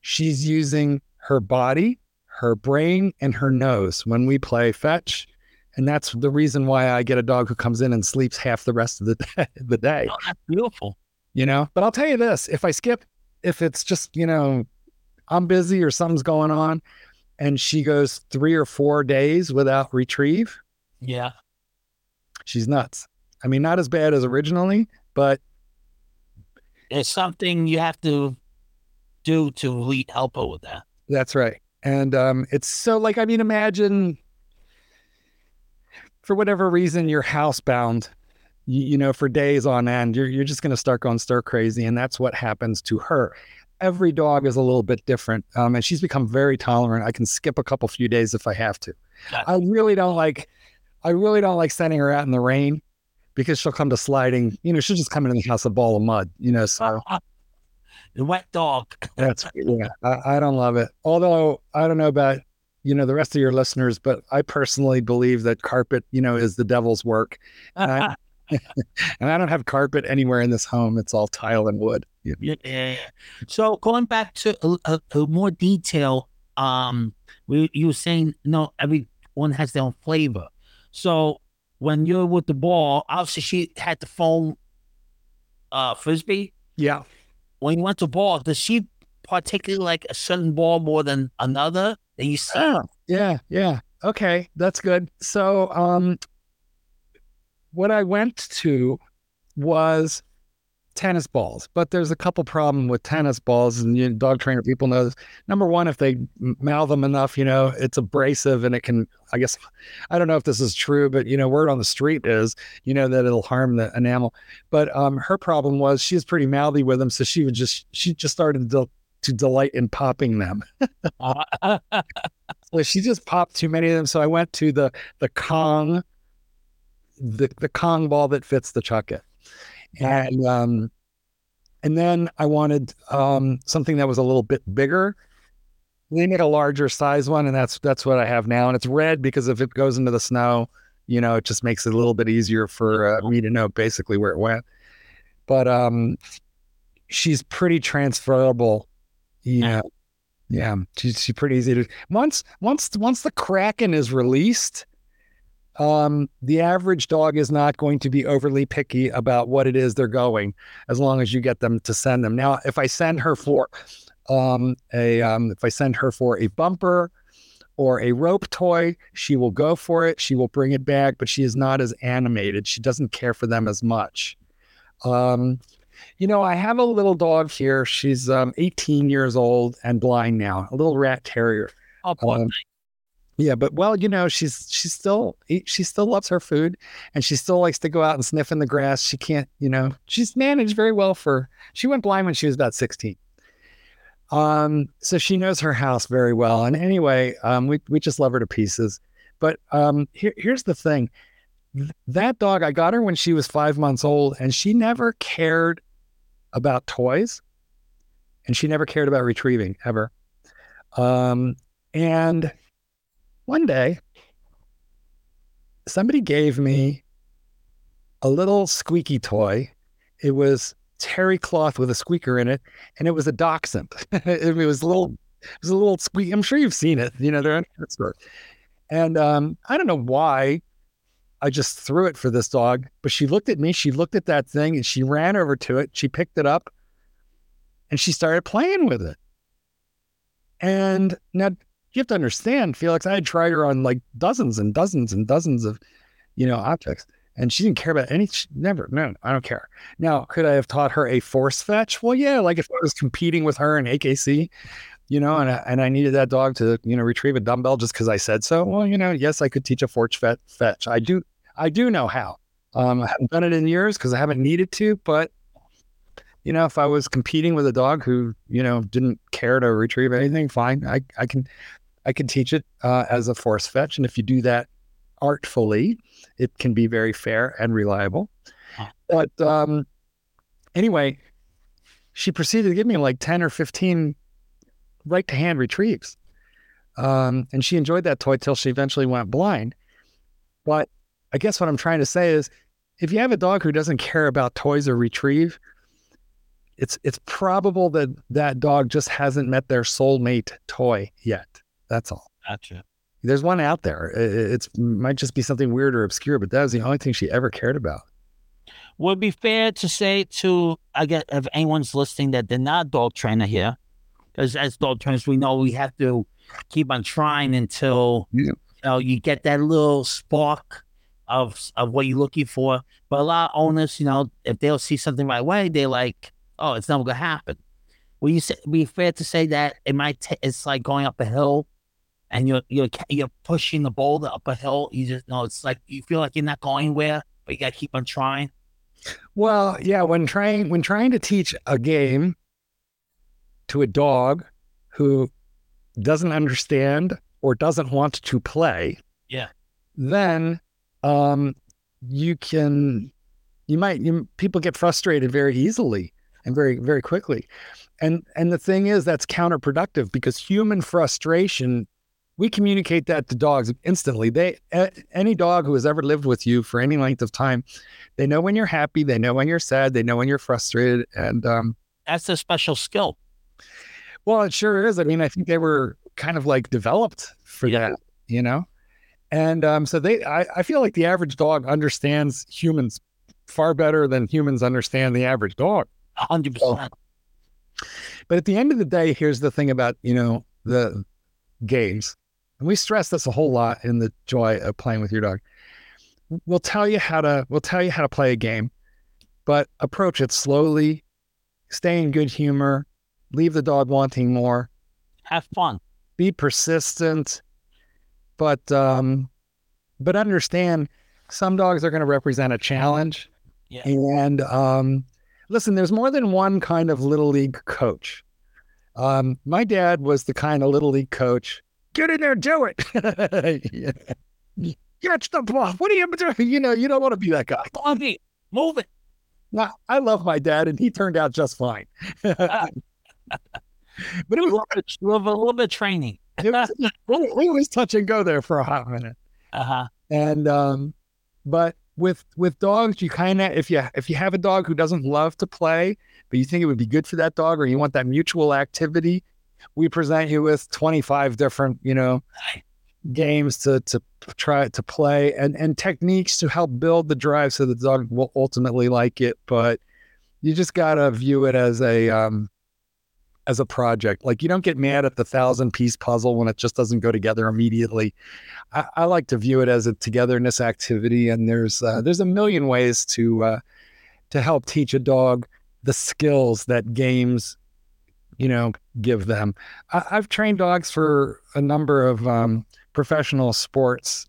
she's using her body, her brain, and her nose when we play fetch. And that's the reason why I get a dog who comes in and sleeps half the rest of the day. (laughs) The day. Oh, that's beautiful. You know, but I'll tell you this: if I skip, if it's just you know, I'm busy or something's going on, and she goes three or four days without retrieve. Yeah. She's nuts. I mean, not as bad as originally, but it's something you have to do to help her with that. That's right. And um, it's so like, I mean, imagine for whatever reason you're housebound, you, you know, for days on end, you're, you're just going to start going stir crazy. And that's what happens to her every dog is a little bit different. Um, and she's become very tolerant. I can skip a couple few days if I have to. I really don't like, I really don't like sending her out in the rain because she'll come to sliding. You know, she'll just come in the house a ball of mud. You know, so (laughs) the wet dog. (laughs) that's yeah. I, I don't love it. Although I don't know about you know the rest of your listeners, but I personally believe that carpet, you know, is the devil's work. And I, (laughs) (laughs) and I don't have carpet anywhere in this home. It's all tile and wood. Yeah. yeah, yeah. So going back to a, a, a more detail, um, we, you were saying no, everyone has their own flavor. So when you're with the ball, obviously she had the foam uh, frisbee. Yeah. When you went to ball, does she particularly like a certain ball more than another that you see? Oh, yeah, yeah. Okay, that's good. So um what I went to was tennis balls, but there's a couple problem with tennis balls, and you know, dog trainer people know this. Number one, if they mouth them enough, you know, it's abrasive and it can. I guess I don't know if this is true, but you know, word on the street is, you know, that it'll harm the enamel. But um, her problem was she was pretty mouthy with them, so she would just she just started to, to delight in popping them. (laughs) well, she just popped too many of them. So I went to the the Kong the the Kong ball that fits the Chuckit, and um, and then I wanted um, something that was a little bit bigger. We made a larger size one, and that's that's what I have now. And it's red because if it goes into the snow, you know, it just makes it a little bit easier for uh, me to know basically where it went. But um, she's pretty transferable. Yeah, yeah, she's she's pretty easy to once once once the Kraken is released um, the average dog is not going to be overly picky about what it is they're going, as long as you get them to send them. Now, if I send her for um, a, um, if I send her for a bumper or a rope toy, she will go for it. She will bring it back, but she is not as animated. She doesn't care for them as much. Um, you know, I have a little dog here. She's um, 18 years old and blind now, a little rat terrier. Oh. Um, yeah, but well, you know, she's she's still she still loves her food, and she still likes to go out and sniff in the grass. She can't, you know, she's managed very well for. She went blind when she was about sixteen. Um, so she knows her house very well. And anyway, um, we we just love her to pieces. But um, here, here's the thing: that dog, I got her when she was five months old, and she never cared about toys, and she never cared about retrieving ever. Um, and one day, somebody gave me a little squeaky toy. It was terry cloth with a squeaker in it, and it was a dachshund. (laughs) it was a little, it was a little squeak. I'm sure you've seen it. You know, they're the store. And um, I don't know why I just threw it for this dog, but she looked at me. She looked at that thing and she ran over to it. She picked it up and she started playing with it. And now you have to understand, Felix, I had tried her on like dozens and dozens and dozens of, you know, objects. And she didn't care about any, she, never, no, I don't care. Now, could I have taught her a force fetch? Well, yeah, like if I was competing with her in AKC, you know, and I, and I needed that dog to, you know, retrieve a dumbbell just because I said so. Well, you know, yes, I could teach a forge fet- fetch. I do, I do know how. Um, I haven't done it in years because I haven't needed to, but you know, if I was competing with a dog who, you know, didn't care to retrieve anything, fine. I, I can, I can teach it uh, as a force fetch. And if you do that artfully, it can be very fair and reliable. But um, anyway, she proceeded to give me like 10 or 15 right to hand retrieves. Um, and she enjoyed that toy till she eventually went blind. But I guess what I'm trying to say is if you have a dog who doesn't care about toys or retrieve, it's it's probable that that dog just hasn't met their soulmate toy yet. That's all. Gotcha. There's one out there. It, it's might just be something weird or obscure, but that was the only thing she ever cared about. Would it be fair to say to I guess if anyone's listening that they're not a dog trainer here, because as dog trainers we know we have to keep on trying until Yeah. you know you get that little spark of of what you're looking for. But a lot of owners, you know, if they'll see something right away, they're like, "Oh, it's never gonna happen." Will you say, be fair to say that it might? ta it's like going up a hill, and you're you're you're pushing the boulder up a hill. You just know it's like you feel like you're not going anywhere, but you gotta keep on trying. Well, yeah, when trying when trying to teach a game to a dog who doesn't understand or doesn't want to play, Yeah. then um, you can you might you, people get frustrated very easily and very very quickly, and and the thing is that's counterproductive because human frustration. We communicate that to dogs instantly. They any dog who has ever lived with you for any length of time, they know when you're happy, they know when you're sad, they know when you're frustrated, and um, That's a special skill. well, it sure is. I mean, I think they were kind of like developed for Yeah. that, you know? And um, so they, I, I feel like the average dog understands humans far better than humans understand the average dog. Hundred percent. But at the end of the day, here's the thing about, you know, the games. And we stress this a whole lot in the joy of playing with your dog. We'll tell you how to, we'll tell you how to play a game, but approach it slowly, stay in good humor, leave the dog wanting more. Have fun. be persistent, but um, but understand some dogs are going to represent a challenge. Yeah. And um, listen, there's more than one kind of little league coach. Um, my dad was the kind of little league coach. Get in there, do it. (laughs) yeah. Catch the ball. What are you doing? You know, you don't want to be that guy. Bobby, move it. Now, I love my dad, and he turned out just fine. (laughs) but it A was, little bit, a little bit training. (laughs) it was, it was touch and go there for a hot minute. Uh huh. and um but with with dogs you kind of if you if you have a dog who doesn't love to play but you think it would be good for that dog or you want that mutual activity we present you with 25 different you know games to to try to play and and techniques to help build the drive so the dog will ultimately like it but you just got to view it as a um as a project like you don't get mad at the thousand piece puzzle when it just doesn't go together immediately I, I like to view it as a togetherness activity, and there's uh, there's a million ways to uh, to help teach a dog the skills that games, you know, give them. I, I've trained dogs for a number of um, professional sports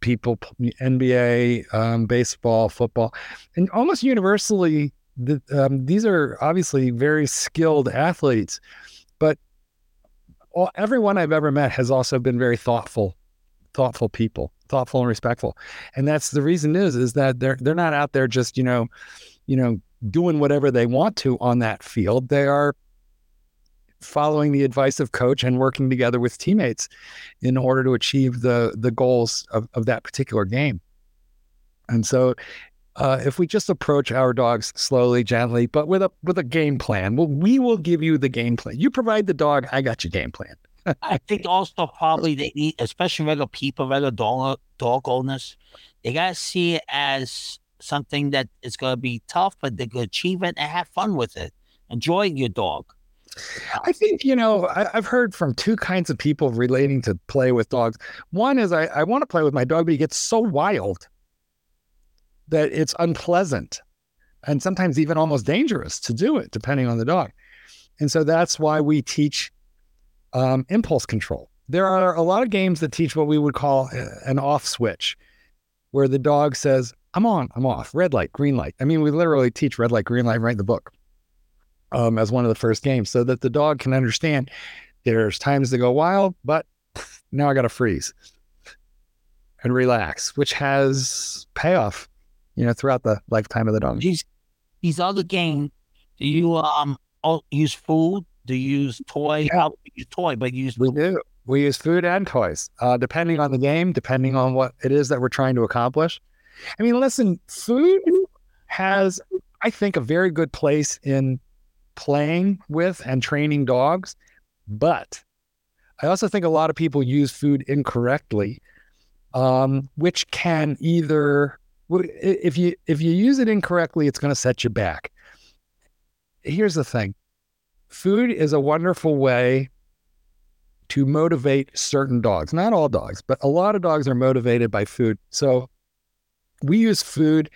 people, NBA, um, baseball, football, and almost universally, the, um, these are obviously very skilled athletes, but all, everyone I've ever met has also been very thoughtful, thoughtful people, thoughtful and respectful. And that's the reason is is that they're they're not out there just, you know, you know, doing whatever they want to on that field. They are following the advice of coach and working together with teammates in order to achieve the the goals of, of that particular game. And so uh, if we just approach our dogs slowly, gently, but with a with a game plan, well, we will give you the game plan. You provide the dog, I got your game plan. (laughs) I think also probably they need, especially regular people, regular dog dog owners, they gotta see it as something that is gonna be tough, but they can achieve it and have fun with it. Enjoy your dog. I think, you know, I, I've heard from two kinds of people relating to play with dogs. One is I, I want to play with my dog, but he gets so wild that it's unpleasant and sometimes even almost dangerous to do it, depending on the dog. And so that's why we teach um, impulse control. There are a lot of games that teach what we would call an off switch, where the dog says, I'm on, I'm off, red light, green light. I mean, we literally teach red light, green light right in the book um, as one of the first games so that the dog can understand there's times to go wild, but now I got to freeze and relax, which has payoff, you know, throughout the lifetime of the dog. These, these other games, do you um use food? Do you use toy? Yeah. use toy, but you use we do. We use food and toys, uh, depending on the game, depending on what it is that we're trying to accomplish. I mean, listen, food has, I think, a very good place in playing with and training dogs, but I also think a lot of people use food incorrectly, um, which can either if you if you use it incorrectly, it's going to set you back. Here's the thing: food is a wonderful way to motivate certain dogs. Not all dogs, but a lot of dogs are motivated by food. So we use food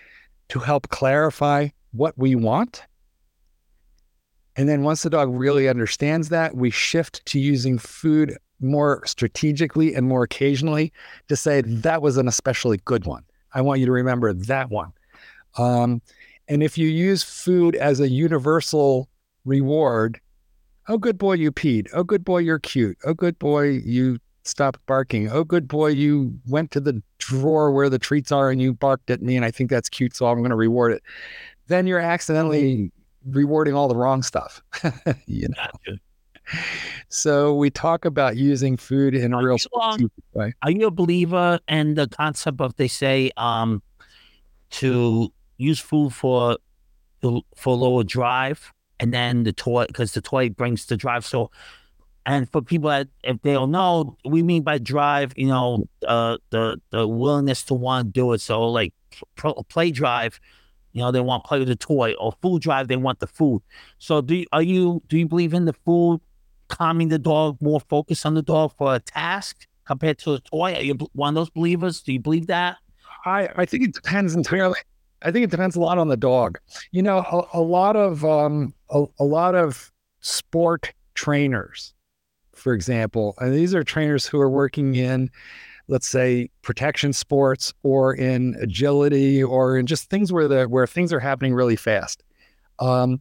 to help clarify what we want. And then once the dog really understands that, we shift to using food more strategically and more occasionally to say that was an especially good one. I want you to remember that one. Um, and if you use food as a universal reward, oh, good boy, you peed. Oh, good boy, you're cute. Oh, good boy, you stopped barking. Oh, good boy, you went to the drawer where the treats are and you barked at me, and I think that's cute, so I'm going to reward it. Then you're accidentally rewarding all the wrong stuff. (laughs) you know. So we talk about using food in a real way. Are you a believer in the concept of they say um, to use food for for lower drive, and then the toy because the toy brings the drive. So, and for people that if they don't know, we mean by drive, you know, uh, the the willingness to want to do it. So like play drive, you know, they want to play with the toy, or food drive, they want the food. So do you, are you do you believe in the food calming the dog, more focus on the dog for a task compared to a toy? Are you one of those believers? Do you believe that? I I think it depends entirely I think it depends a lot on the dog. You know, a, a lot of um, a, a, lot of sport trainers, for example, and these are trainers who are working in, let's say, protection sports or in agility or in just things where the where things are happening really fast. Um,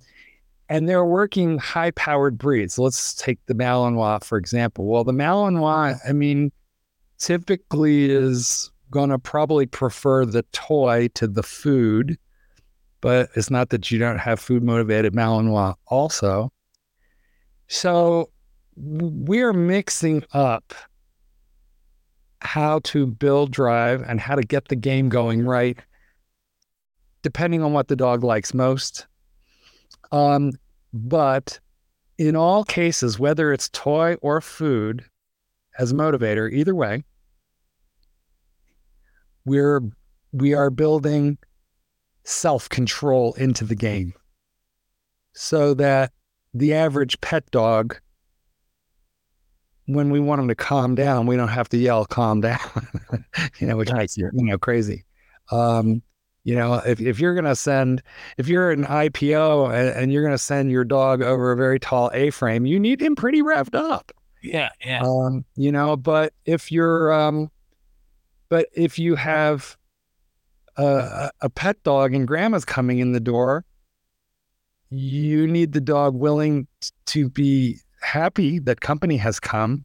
and they're working high powered breeds. Let's take the Malinois, for example. Well, the Malinois, I mean, typically is going to probably prefer the toy to the food, but it's not that you don't have food motivated Malinois also. So we're mixing up how to build drive and how to get the game going right, depending on what the dog likes most. Um, but in all cases, whether it's toy or food as a motivator, either way, we're we are building self-control into the game. So that the average pet dog when we want them to calm down we don't have to yell calm down (laughs) you know which makes you know crazy. Um, you know if, if you're going to send if you're an IPO and, and you're going to send your dog over a very tall a-frame you need him pretty revved up yeah yeah um, you know but if you're um, but if you have a, a pet dog and grandma's coming in the door, you need the dog willing to be happy that company has come,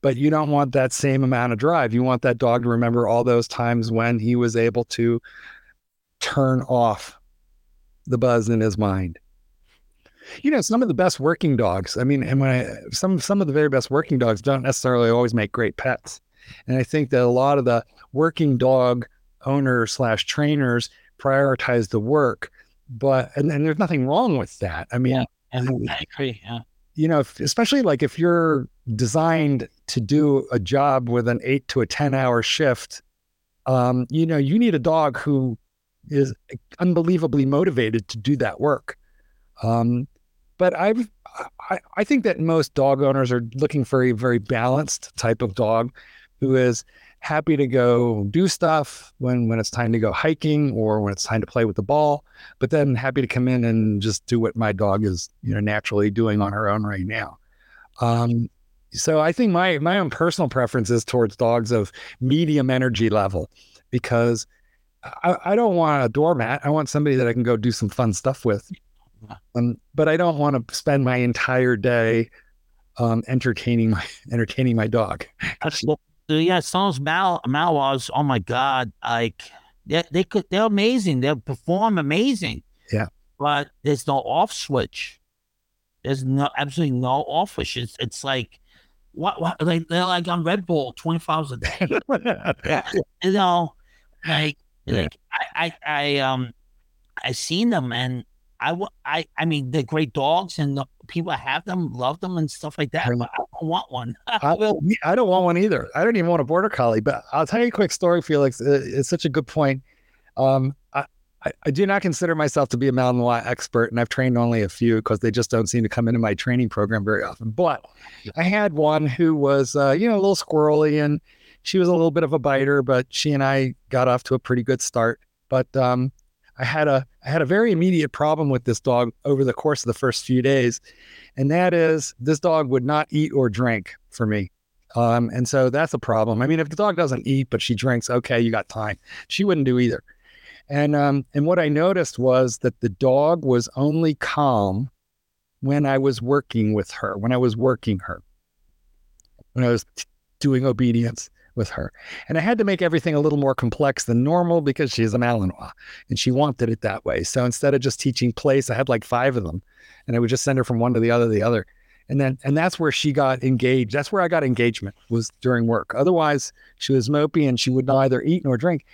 but you don't want that same amount of drive. You want that dog to remember all those times when he was able to turn off the buzz in his mind. You know, some of the best working dogs. I mean, and when I, some some of the very best working dogs don't necessarily always make great pets. And I think that a lot of the working dog owners slash trainers prioritize the work, but and, and there's nothing wrong with that. I mean, yeah, and I agree. Yeah. You know, especially like if you're designed to do a job with an eight to a 10 hour shift, um, you know, you need a dog who is unbelievably motivated to do that work. Um, but I've, I, I think that most dog owners are looking for a very balanced type of dog who is happy to go do stuff when when it's time to go hiking or when it's time to play with the ball, but then happy to come in and just do what my dog is, you know, naturally doing on her own right now. Um, so I think my my own personal preference is towards dogs of medium energy level because I, I don't want a doormat. I want somebody that I can go do some fun stuff with. Um, but I don't want to spend my entire day um, entertaining my (laughs) entertaining my dog. yeah, some Mal Malwas, oh my god, like they they could they're amazing. They perform amazing. Yeah. But there's no off switch. There's no absolutely no off switch. It's it's like what what like they're like on Red Bull twenty four hours a day. (laughs) you know, like yeah. like I, I I um I've seen them and I, I, I mean, they're great dogs, and people have them, love them, and stuff like that. I, I don't want one. (laughs) I, I, don't want one either. I don't even want a border collie. But I'll tell you a quick story, Felix. It's such a good point. Um, I, I, do not consider myself to be a Malinois expert, and I've trained only a few because they just don't seem to come into my training program very often. But I had one who was, uh, you know, a little squirrely, and she was a little bit of a biter, but she and I got off to a pretty good start. But um, I had a I had a very immediate problem with this dog over the course of the first few days, and that is this dog would not eat or drink for me. Um, and so that's a problem. I mean, if the dog doesn't eat but she drinks, okay, you got time. She wouldn't do either. And um, and what I noticed was that the dog was only calm when I was working with her, when I was working her, when I was t- doing obedience with her. And I had to make everything a little more complex than normal because she's a Malinois and she wanted it that way. So instead of just teaching place, I had like five of them and I would just send her from one to the other, the other. And then, and that's where she got engaged. That's where I got engagement was during work. Otherwise, she was mopey and she would neither eat nor drink.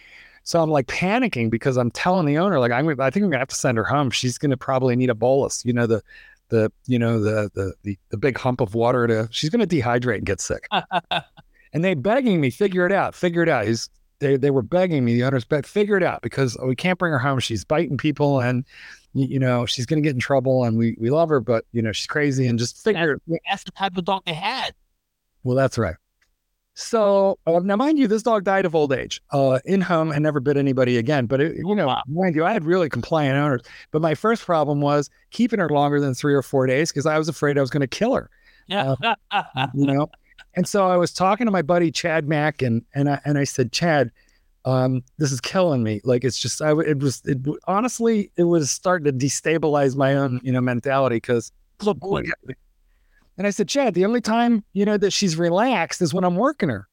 So I'm like panicking because I'm telling the owner, like, I'm, I think I'm gonna have to send her home. She's gonna probably need a bolus, you know, the, the, you know, the, the, the, the big hump of water to, she's gonna dehydrate and get sick. (laughs) and they begging me, figure it out, figure it out. He's, they, they were begging me, the owners, but figure it out because we can't bring her home. She's biting people and, you know, she's going to get in trouble and we, we love her, but, you know, she's crazy and just figure it That's the type of dog they had. Well, that's right. So uh, now, mind you, this dog died of old age uh, in home and never bit anybody again. But it, you know, wow. mind you, I had really compliant owners. But my first problem was keeping her longer than three or four days because I was afraid I was going to kill her. Yeah, uh, (laughs) you know. And so I was talking to my buddy Chad Mack, and and I and I said, Chad, um, this is killing me. Like it's just I it was it honestly it was starting to destabilize my own you know mentality because look And I said, Chad, the only time you know that she's relaxed is when I'm working her.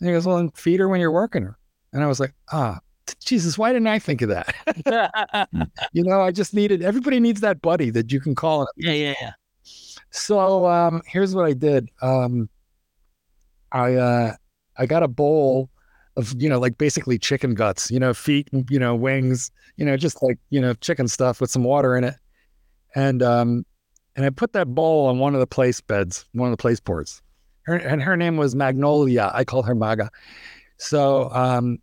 And he goes, well, then feed her when you're working her. And I was like, ah, Jesus, why didn't I think of that? (laughs) you know, I just needed everybody needs that buddy that you can call. Yeah, yeah, yeah. So um, here's what I did. Um, I uh, I got a bowl of you know like basically chicken guts, you know, feet, you know, wings, you know, just like you know chicken stuff with some water in it, and um, and I put that bowl on one of the place beds, one of the place boards. Her, and her name was Magnolia. I call her Maga. So um,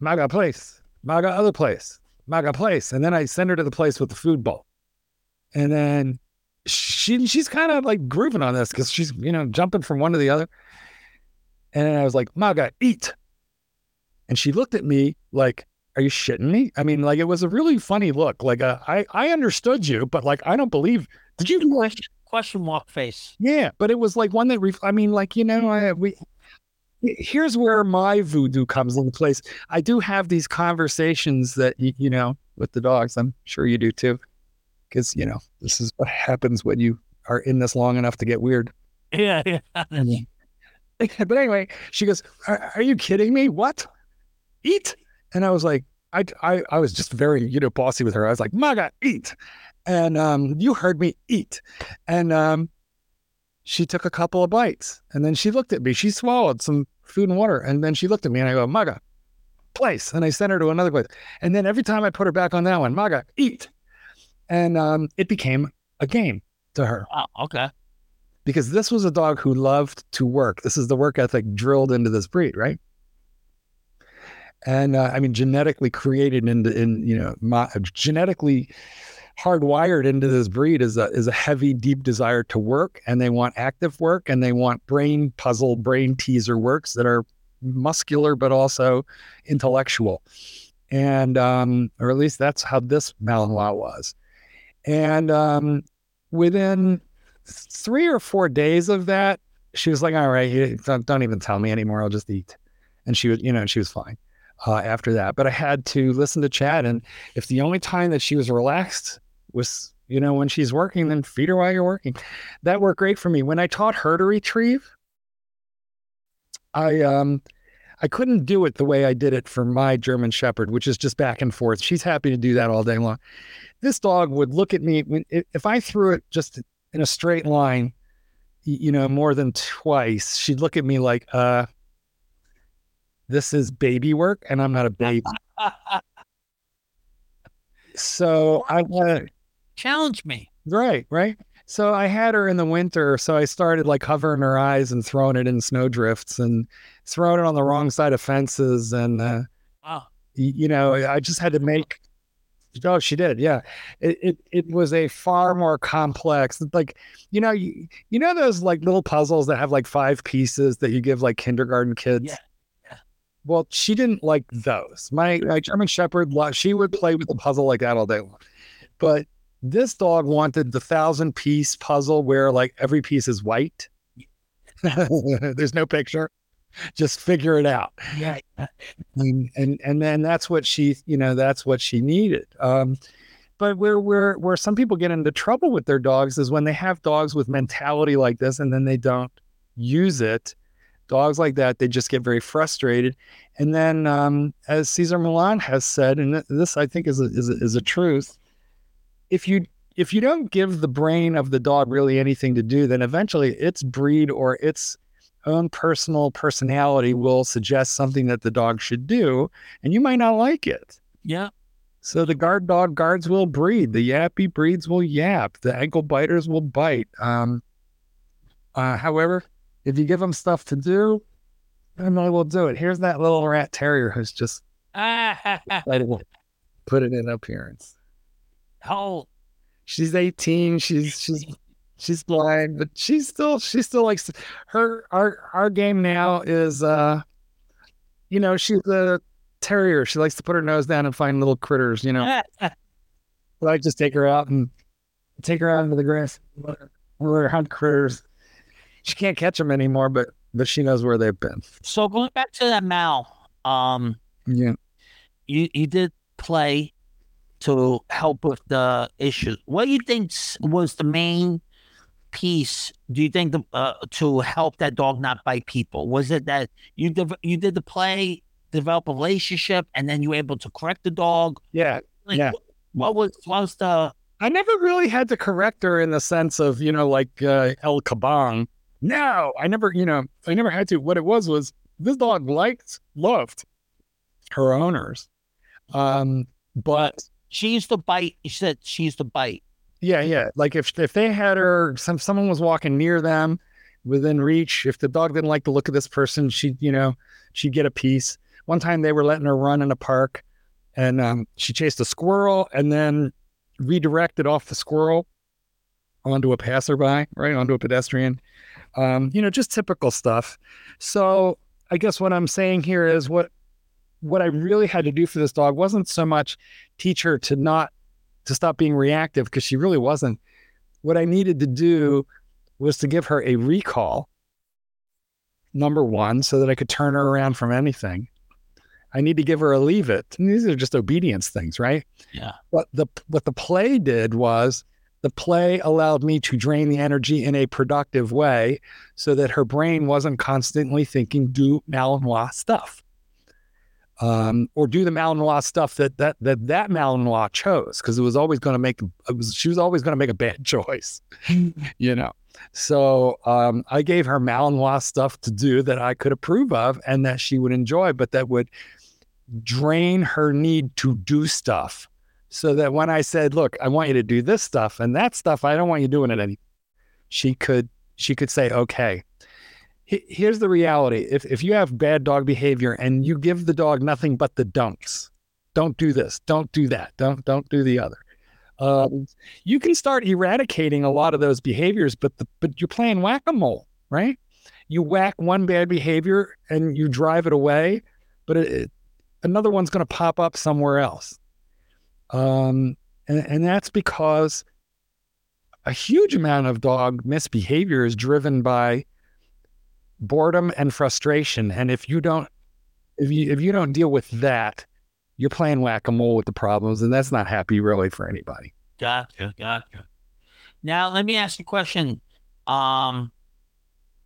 Maga place, Maga other place, Maga place, and then I send her to the place with the food bowl, and then she she's kind of like grooving on this because she's you know jumping from one to the other. And I was like, Maga, eat. And she looked at me like, Are you shitting me? I mean, like it was a really funny look. Like uh, I I understood you, but like I don't believe. Did you question, question mark face? Yeah, but it was like one that ref- I mean, like you know, I, we. Here's where my voodoo comes into place. I do have these conversations that you know with the dogs. I'm sure you do too because you know this is what happens when you are in this long enough to get weird. Yeah, yeah. (laughs) (laughs) but anyway, she goes, are, "Are you kidding me? What? Eat?" And I was like, I, I, I was just very, you know, bossy with her. I was like, "Maga, eat," and um, you heard me eat, and um, she took a couple of bites, and then she looked at me. She swallowed some food and water, and then she looked at me, and I go, "Maga, place," and I sent her to another place, and then every time I put her back on that one, "Maga, eat." And um, it became a game to her. Oh, okay. Because this was a dog who loved to work. This is the work ethic drilled into this breed, right? And uh, I mean, genetically created into in you know my, genetically hardwired into this breed is a is a heavy, deep desire to work, and they want active work, and they want brain puzzle, brain teaser works that are muscular but also intellectual, and um, or at least that's how this Malinois was. And um, within three or four days of that, she was like, "All right, don't, don't even tell me anymore. I'll just eat." And she was, you know, she was fine uh, after that. But I had to listen to Chad, and if the only time that she was relaxed was, you know, when she's working, then feed her while you're working. That worked great for me. When I taught her to retrieve, I um I couldn't do it the way I did it for my German Shepherd, which is just back and forth. She's happy to do that all day long. This dog would look at me if I threw it just in a straight line, you know, more than twice, she'd look at me like, uh, this is baby work and I'm not a baby. (laughs) so I want to challenge me. Right, right. So I had her in the winter. So I started like covering her eyes and throwing it in snowdrifts and throwing it on the wrong side of fences. And, uh, wow. you know, I just had to make, oh, she did. Yeah. It, it, it was a far more complex, like, you know, you, you know, those like little puzzles that have like five pieces that you give like kindergarten kids. Yeah. Well, she didn't like those. My, my German Shepherd, she would play with the puzzle like that all day long. But this dog wanted the thousand piece puzzle where like every piece is white. (laughs) There's no picture. (laughs) Just figure it out. Yeah. And, and and then that's what she, you know, that's what she needed. Um, but where where where some people get into trouble with their dogs is when they have dogs with mentality like this and then they don't use it. Dogs like that, they just get very frustrated. And then, um, as Cesar Millan has said, and this I think is a, is a, is a truth, if you if you don't give the brain of the dog really anything to do, then eventually its breed or its own personal personality will suggest something that the dog should do, and you might not like it. Yeah. So the guard dog guards will breed. The yappy breeds will yap. The ankle biters will bite. Um, uh, however, if you give them stuff to do, then they will do it. Here's that little rat terrier who's just (laughs) put it in appearance. How she's 18. She's she's (laughs) she's blind, but she's still she still likes her our our game now is uh you know, she's a terrier. She likes to put her nose down and find little critters, you know. but (laughs) I just take her out and take her out into the grass, let her hunt critters. She can't catch them anymore, but but she knows where they've been. So going back to that Mal, um, yeah, you you did play to help with the issue. What do you think was the main piece? Do you think the, uh, to help that dog not bite people? Was it that you dev- you did the play, develop a relationship, and then you were able to correct the dog? Yeah, like, yeah. What, what was what was the? I never really had to correct her in the sense of you know like uh, El Kabong. No, I never you know I never had to. What it was was this dog liked loved her owners, um, but she used to bite. She said she used to bite. Yeah, yeah. Like if if they had her, some someone was walking near them, within reach. If the dog didn't like the look of this person, she you know she'd get a piece. One time they were letting her run in a park, and um, she chased a squirrel and then redirected off the squirrel onto a passerby, right onto a pedestrian. Um, you know, just typical stuff. So I guess what I'm saying here is what what I really had to do for this dog wasn't so much teach her to not to stop being reactive because she really wasn't. What I needed to do was to give her a recall. Number one, so that I could turn her around from anything. I need to give her a leave it. And these are just obedience things, right? Yeah. What the what the play did was the play allowed me to drain the energy in a productive way so that her brain wasn't constantly thinking do Malinois stuff um, or do the Malinois stuff that that that that Malinois chose because it was always going to make it was she was always going to make a bad (laughs) choice, (laughs) you know. So um, I gave her Malinois stuff to do that I could approve of and that she would enjoy, but that would drain her need to do stuff. So that when I said, "Look, I want you to do this stuff and that stuff, I don't want you doing it any," she could she could say, "Okay." Here's the reality. If, if you have bad dog behavior and you give the dog nothing but the dunks don't do this don't do that don't don't do the other. Um, you can start eradicating a lot of those behaviors but the, but you're playing whack-a-mole right? You whack one bad behavior and you drive it away but it, it, another one's going to pop up somewhere else. Um, and, and that's because a huge amount of dog misbehavior is driven by boredom and frustration. And if you don't, if you if you don't deal with that, you're playing whack a mole with the problems, and that's not happy really for anybody. Gotcha, gotcha. Now let me ask you a question. Um,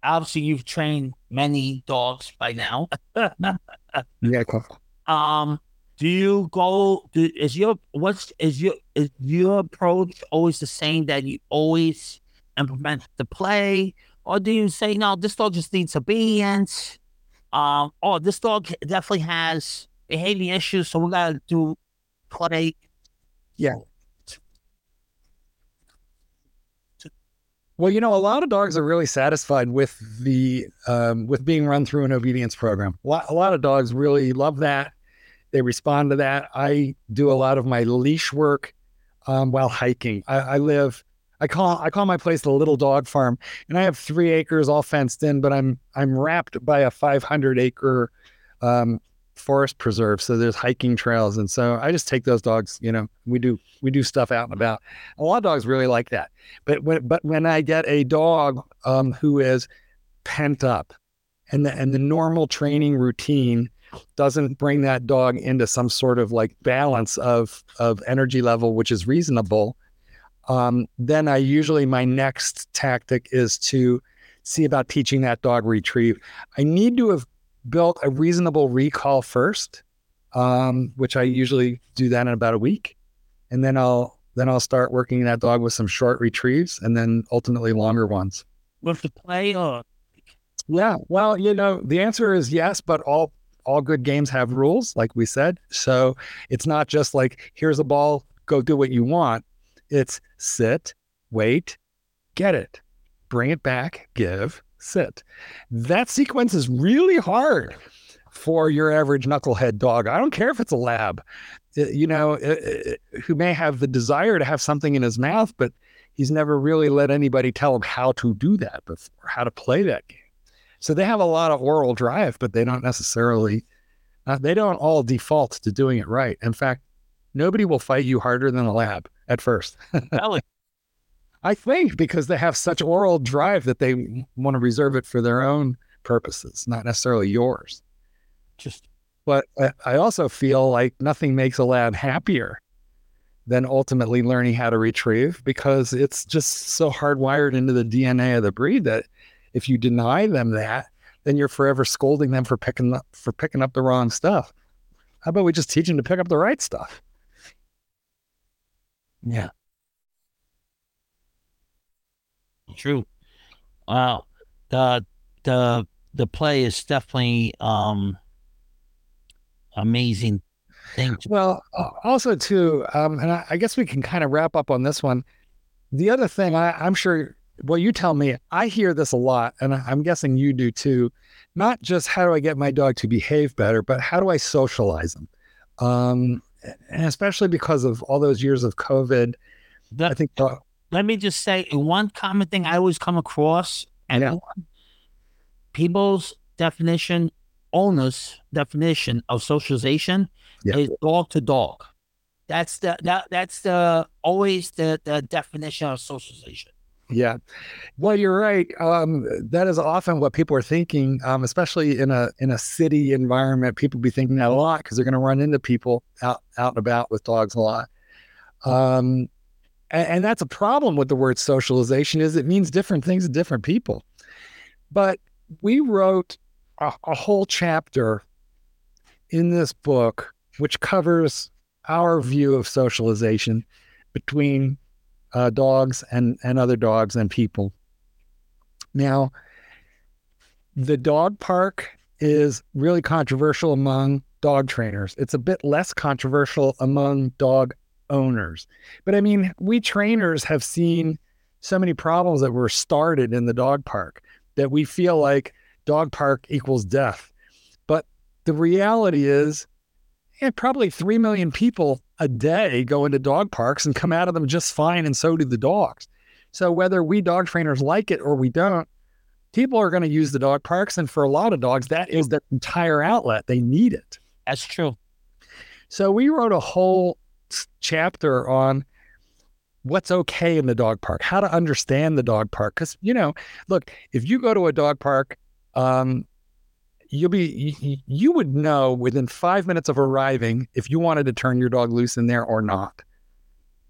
obviously you've trained many dogs by now. (laughs) yeah. Cool. Um, do you go? Do, is your what's is your is your approach always the same that you always implement the play, or do you say no? This dog just needs obedience. Um, oh, this dog definitely has behavior issues, so we gotta do play. Yeah. Well, you know, a lot of dogs are really satisfied with the um, with being run through an obedience program. A lot, a lot of dogs really love that. They respond to that. I do a lot of my leash work um, while hiking. I, I, live. I call I call my place the Little Dog Farm, and I have three acres all fenced in, but I'm I'm wrapped by a 500 acre um, forest preserve. So there's hiking trails, and so I just take those dogs. You know, we do we do stuff out and about. A lot of dogs really like that. But when but when I get a dog um, who is pent up, and the and the normal training routine doesn't bring that dog into some sort of like balance of of energy level, which is reasonable. Um, then I usually my next tactic is to see about teaching that dog retrieve. I need to have built a reasonable recall first, um, which I usually do that in about a week, and then I'll then I'll start working that dog with some short retrieves, and then ultimately longer ones. With the play, or yeah, well, you know, the answer is yes, but all all good games have rules, like we said. So it's not just like here's a ball, go do what you want. It's sit, wait, get it, bring it back, give, sit. That sequence is really hard for your average knucklehead dog. I don't care if it's a lab, uh, you know, uh, uh, who may have the desire to have something in his mouth, but he's never really let anybody tell him how to do that before, how to play that game. So they have a lot of oral drive, but they don't necessarily, uh, they don't all default to doing it right. In fact, nobody will fight you harder than a lab at first. (laughs) I think because they have such oral drive that they want to reserve it for their own purposes, not necessarily yours. Just, but I also feel like nothing makes a lab happier than ultimately learning how to retrieve because it's just so hardwired into the DNA of the breed that if you deny them that, then you're forever scolding them for picking up for picking up the wrong stuff. How about we just teach them to pick up the right stuff? Yeah. True. Wow. The the the play is definitely um amazing thing. Well, also too, um, and I, I, guess we can kind of wrap up on this one. The other thing, I, I'm sure. Well, you tell me. I hear this a lot, and I'm guessing you do too. Not just how do I get my dog to behave better, but how do I socialize them? Um, and especially because of all those years of COVID, the, I think let me just say one common thing I always come across, and yeah. people's definition, owners' definition of socialization yeah. is dog to dog. That's the that that's the always the the definition of socialization. Yeah, well, you're right. Um, that is often what people are thinking, um, especially in a in a city environment. People be thinking that a lot because they're going to run into people out out and about with dogs a lot. Um, and, and that's a problem with the word socialization is it means different things to different people. But we wrote a, a whole chapter in this book which covers our view of socialization between uh, dogs and, and other dogs and people. Now, the dog park is really controversial among dog trainers. It's a bit less controversial among dog owners. But I mean, we trainers have seen so many problems that were started in the dog park that we feel like dog park equals death. But the reality is, yeah, probably 3 million people a day go into dog parks and come out of them just fine, and so do the dogs. So whether we dog trainers like it or we don't, people are going to use the dog parks. And for a lot of dogs, that is their entire outlet. They need it. That's true. So we wrote a whole chapter on what's okay in the dog park, how to understand the dog park. Because, you know, look, if you go to a dog park, um, you'll be, you, would know within five minutes of arriving if you wanted to turn your dog loose in there or not.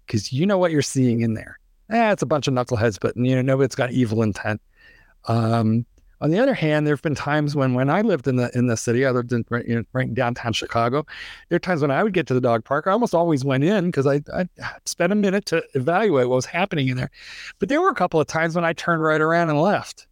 Because you know what you're seeing in there. Eh, it's a bunch of knuckleheads, but, you know, nobody's got evil intent. Um, on the other hand, there have been times when when I lived in the in the city, I lived in right, you know, right in downtown Chicago. There are times when I would get to the dog park. I almost always went in because I I spent a minute to evaluate what was happening in there. But there were a couple of times when I turned right around and left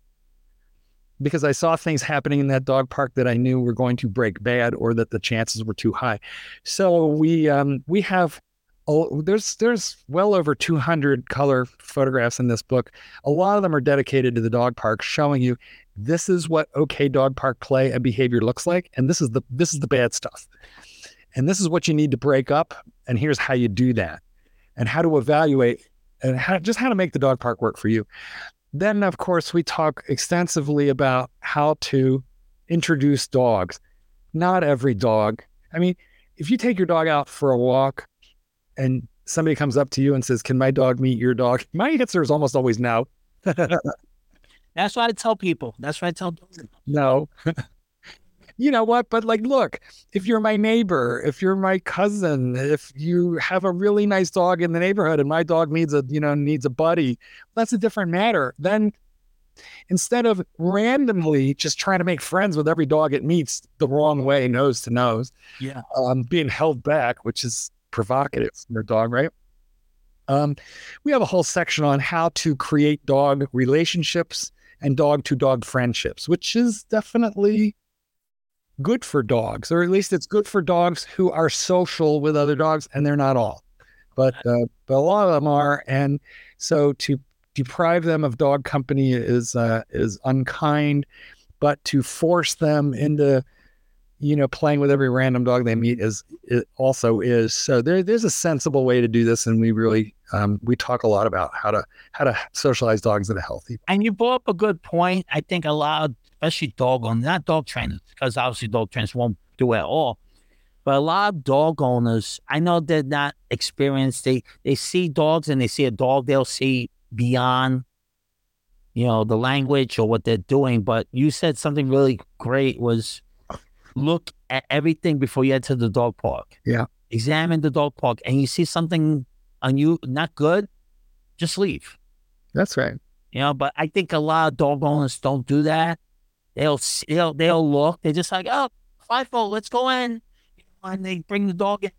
because I saw things happening in that dog park that I knew were going to break bad or that the chances were too high. So we um, we have oh, there's there's well over 200 color photographs in this book. A lot of them are dedicated to the dog park, showing you this is what okay dog park play and behavior looks like and this is the this is the bad stuff and this is what you need to break up and here's how you do that and how to evaluate and how, just how to make the dog park work for you then of course we talk extensively about how to introduce dogs not every dog i mean if you take your dog out for a walk and somebody comes up to you and says can my dog meet your dog (laughs) my answer is almost always no (laughs) That's what I tell people. That's what I tell. No. (laughs) you know what? But like, look, if you're my neighbor, if you're my cousin, if you have a really nice dog in the neighborhood and my dog needs a, you know, needs a buddy, that's a different matter. Then instead of randomly just trying to make friends with every dog it meets the wrong way, nose to nose, yeah, um, being held back, which is provocative for your dog, right? Um, we have a whole section on how to create dog relationships and dog to dog friendships, which is definitely good for dogs, or at least it's good for dogs who are social with other dogs, and they're not all, but uh, but a lot of them are, and so to deprive them of dog company is uh, is unkind, but to force them into you know, playing with every random dog they meet is it also is. So there, there's a sensible way to do this, and we really um, we talk a lot about how to how to socialize dogs in a healthy. And you brought up a good point. I think a lot, of, especially dog owners, not dog trainers, because obviously dog trainers won't do it at all. But a lot of dog owners, I know they're not experienced. They they see dogs and they see a dog, they'll see beyond, you know, the language or what they're doing. But you said something really great was look at everything before you enter the dog park. Yeah. Examine the dog park and you see something on you not good, just leave. That's right. You know, but I think a lot of dog owners don't do that. They'll they'll they'll look. They're just like, oh, five fold, let's go in. And they bring the dog in.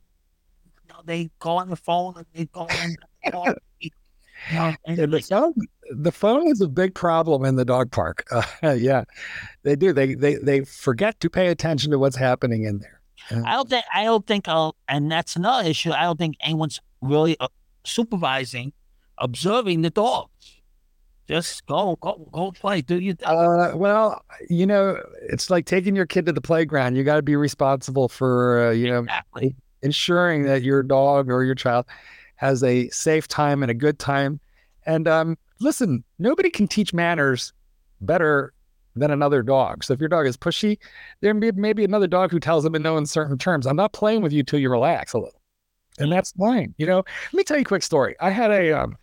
You know, they go on the phone and they go in. You know, and the phone, the phone is a big problem in the dog park. Uh, (laughs) yeah, they do. They they they forget to pay attention to what's happening in there. Uh, I don't think. I don't think. I'll, and that's another issue. I don't think anyone's really uh, supervising, observing the dogs. Just go, go, go play. Do you? Uh, well, you know, it's like taking your kid to the playground. You got to be responsible for, uh, you exactly. know, ensuring that your dog or your child has a safe time and a good time. And um, listen, nobody can teach manners better than another dog. So if your dog is pushy, there may, may be another dog who tells them in no uncertain terms, I'm not playing with you till you relax a little. And that's fine. You know, let me tell you a quick story. I had a, um,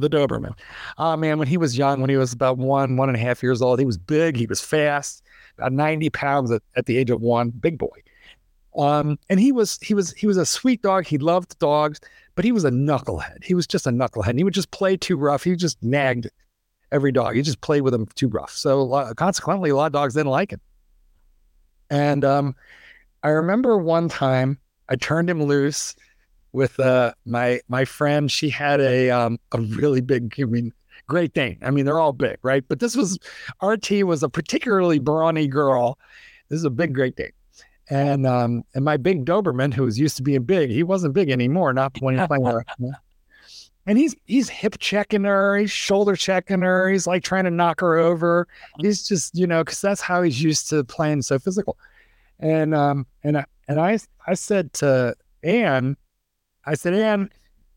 the Doberman. Oh man, when he was young, when he was about one, one and a half years old, he was big, he was fast, about 90 pounds at, at the age of one, big boy. Um, and he was he was he was a sweet dog. He loved dogs, but he was a knucklehead. He was just a knucklehead. He would just play too rough. He just nagged every dog. He just played with them too rough. So consequently, a lot of dogs didn't like him. And um, I remember one time I turned him loose with uh, my my friend. She had a um, a really big, I mean, Great Dane. I mean, they're all big, right? But this was RT was a particularly brawny girl. This is a big Great Dane. And um, and my big Doberman, who was used to being big, he wasn't big anymore. Not when he's playing with her. (laughs) And he's he's hip checking her, he's shoulder checking her, he's like trying to knock her over. He's just you know because that's how he's used to playing so physical. And um and I and I I said to Anne, I said Anne,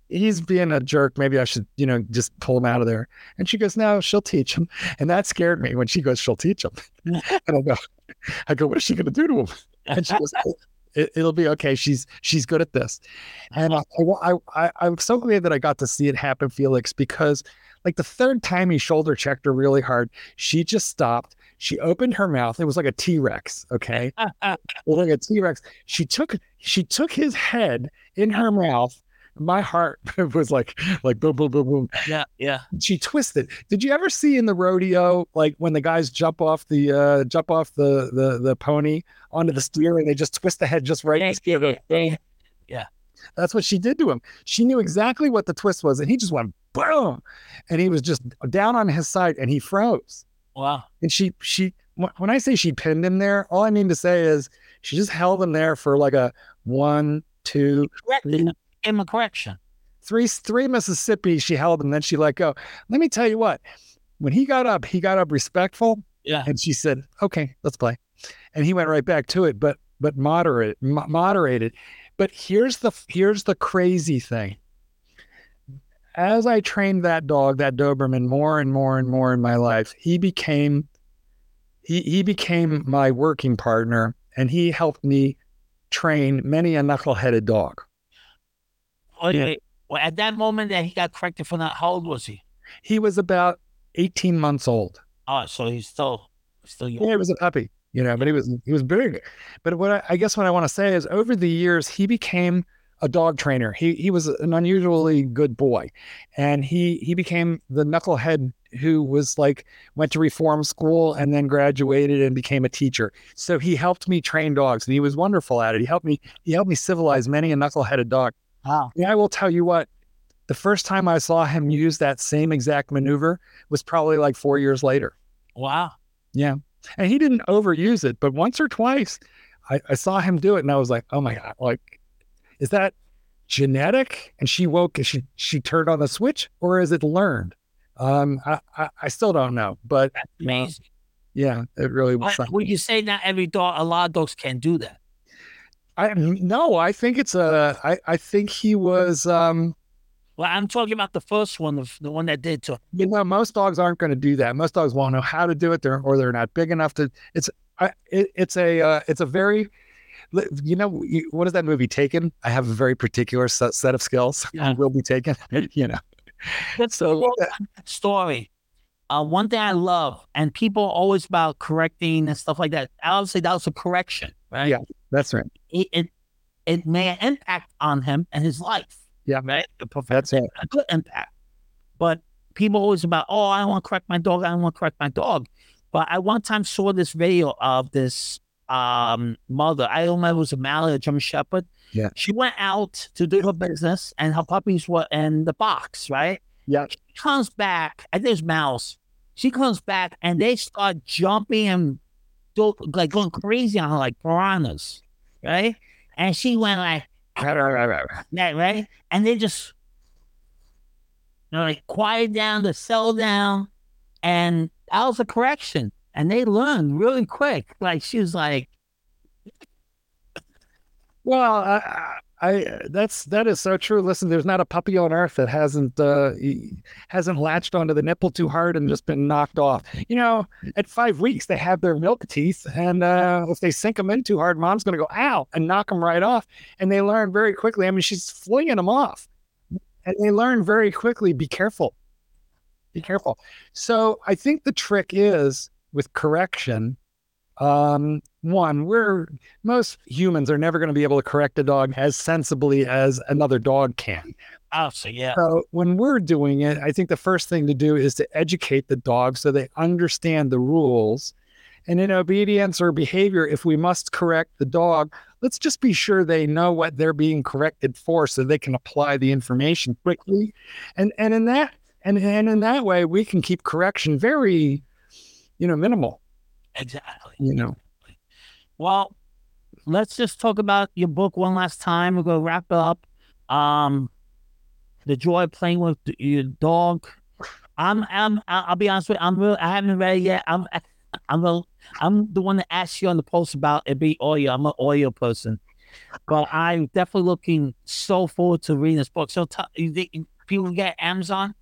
he's being a jerk. Maybe I should, you know, just pull him out of there. And she goes, no, she'll teach him. And that scared me when she goes, she'll teach him. (laughs) and I go, I go, what is she going to do to him? And she goes, oh, It, will be okay. She's she's good at this, and I, I, I I'm so glad that I got to see it happen, Felix, because like the third time he shoulder checked her really hard, she just stopped. She opened her mouth. It was like a T Rex. Okay, (laughs) like a T Rex. She took she took his head in her mouth my heart (laughs) was like like boom boom boom boom. Yeah, yeah. She twisted. Did you ever see in the rodeo like when the guys jump off the uh jump off the the the pony onto the steer and they just twist the head just right? (laughs) That's what she did to him. She knew exactly what the twist was, and he just went boom, and he was just down on his side, and he froze. Wow. And she she when I say she pinned him there, all I mean to say is she just held him there for like a one, two, three, him a correction. Three three Mississippi, she held him, then she let go. Let me tell you what, when he got up, he got up respectful. Yeah. And she said, "Okay, let's play," and he went right back to it, but but moderate moderated. But here's the here's the crazy thing. As I trained that dog, that Doberman, more and more and more in my life, he became he he became my working partner, and he helped me train many a knuckle-headed dog. Okay. Yeah. Well, at that moment that he got corrected for that, how old was he? He was about 18 months old. Oh, so he's still still young. Yeah, he was a puppy, you know, but he was he was big. But what I, I guess what I want to say is over the years he became a dog trainer. He he was an unusually good boy, and he he became the knucklehead who was like went to reform school and then graduated and became a teacher. So he helped me train dogs, and he was wonderful at it. He helped me he helped me civilize many a knuckleheaded dog. Wow. Yeah, I will tell you what. The first time I saw him use that same exact maneuver was probably like four years later. Wow. Yeah. And he didn't overuse it, but once or twice I, I saw him do it and I was like, oh my God, like, is that genetic? And she woke and she she turned on the switch, or is it learned? Um, I, I, I still don't know, but amazing. Yeah, it really was. Would you say not every dog, a lot of dogs can do that? I no, I think it's a. I I think he was. um Well, I'm talking about the first one, the, the one that did to. You know, most dogs aren't going to do that. Most dogs won't know how to do it, they're, or they're not big enough to. It's I, it, it's a uh, it's a very. You know, what is that movie Taken? I have a very particular set, set of skills. (laughs) Yeah. Will be taken. (laughs) you know. That's so uh, story. Uh, one thing I love, and people always about correcting and stuff like that. Say that was a correction, right? Yeah, that's right. It it, it made an impact on him and his life. Yeah, right. That's it. A good impact. But people always about, oh, I don't want to correct my dog. I don't want to correct my dog. But I one time saw this video of this um, mother. I don't know if it was a Mallet or German Shepherd. Yeah. She went out to do her business and her puppies were in the box, right? Yeah. She comes back. Think it's Mouse. She comes back and they start jumping and do, like going crazy on her like piranhas, right? And she went like, right? And they just, you know, like quiet down to settle down. And that was a correction. And they learned really quick. Like she was like, well, I, I that's that is so true. Listen, there's not a puppy on earth that hasn't uh, hasn't latched onto the nipple too hard and just been knocked off. You know, at five weeks they have their milk teeth, and uh, if they sink them in too hard, mom's going to go ow and knock them right off. And they learn very quickly. I mean, she's flinging them off, and they learn very quickly. Be careful, be careful. So I think the trick is with correction um, one, we're most humans are never going to be able to correct a dog as sensibly as another dog can. Oh, so yeah. So when we're doing it, I think the first thing to do is to educate the dog so they understand the rules. And in obedience or behavior, if we must correct the dog, let's just be sure they know what they're being corrected for so they can apply the information quickly. And and in that and, and in that way we can keep correction very, you know, minimal. Exactly. You know. Well, let's just talk about your book one last time. We're gonna wrap it up. Um, the joy of playing with your dog. I'm, I'm, I'll be honest with you. I'm real. I haven't read it yet. I'm, (laughs) I'm, a, I'm the one that asked you on the post about it be audio. I'm an audio person, but I'm definitely looking so forward to reading this book. So, t- you think people get Amazon?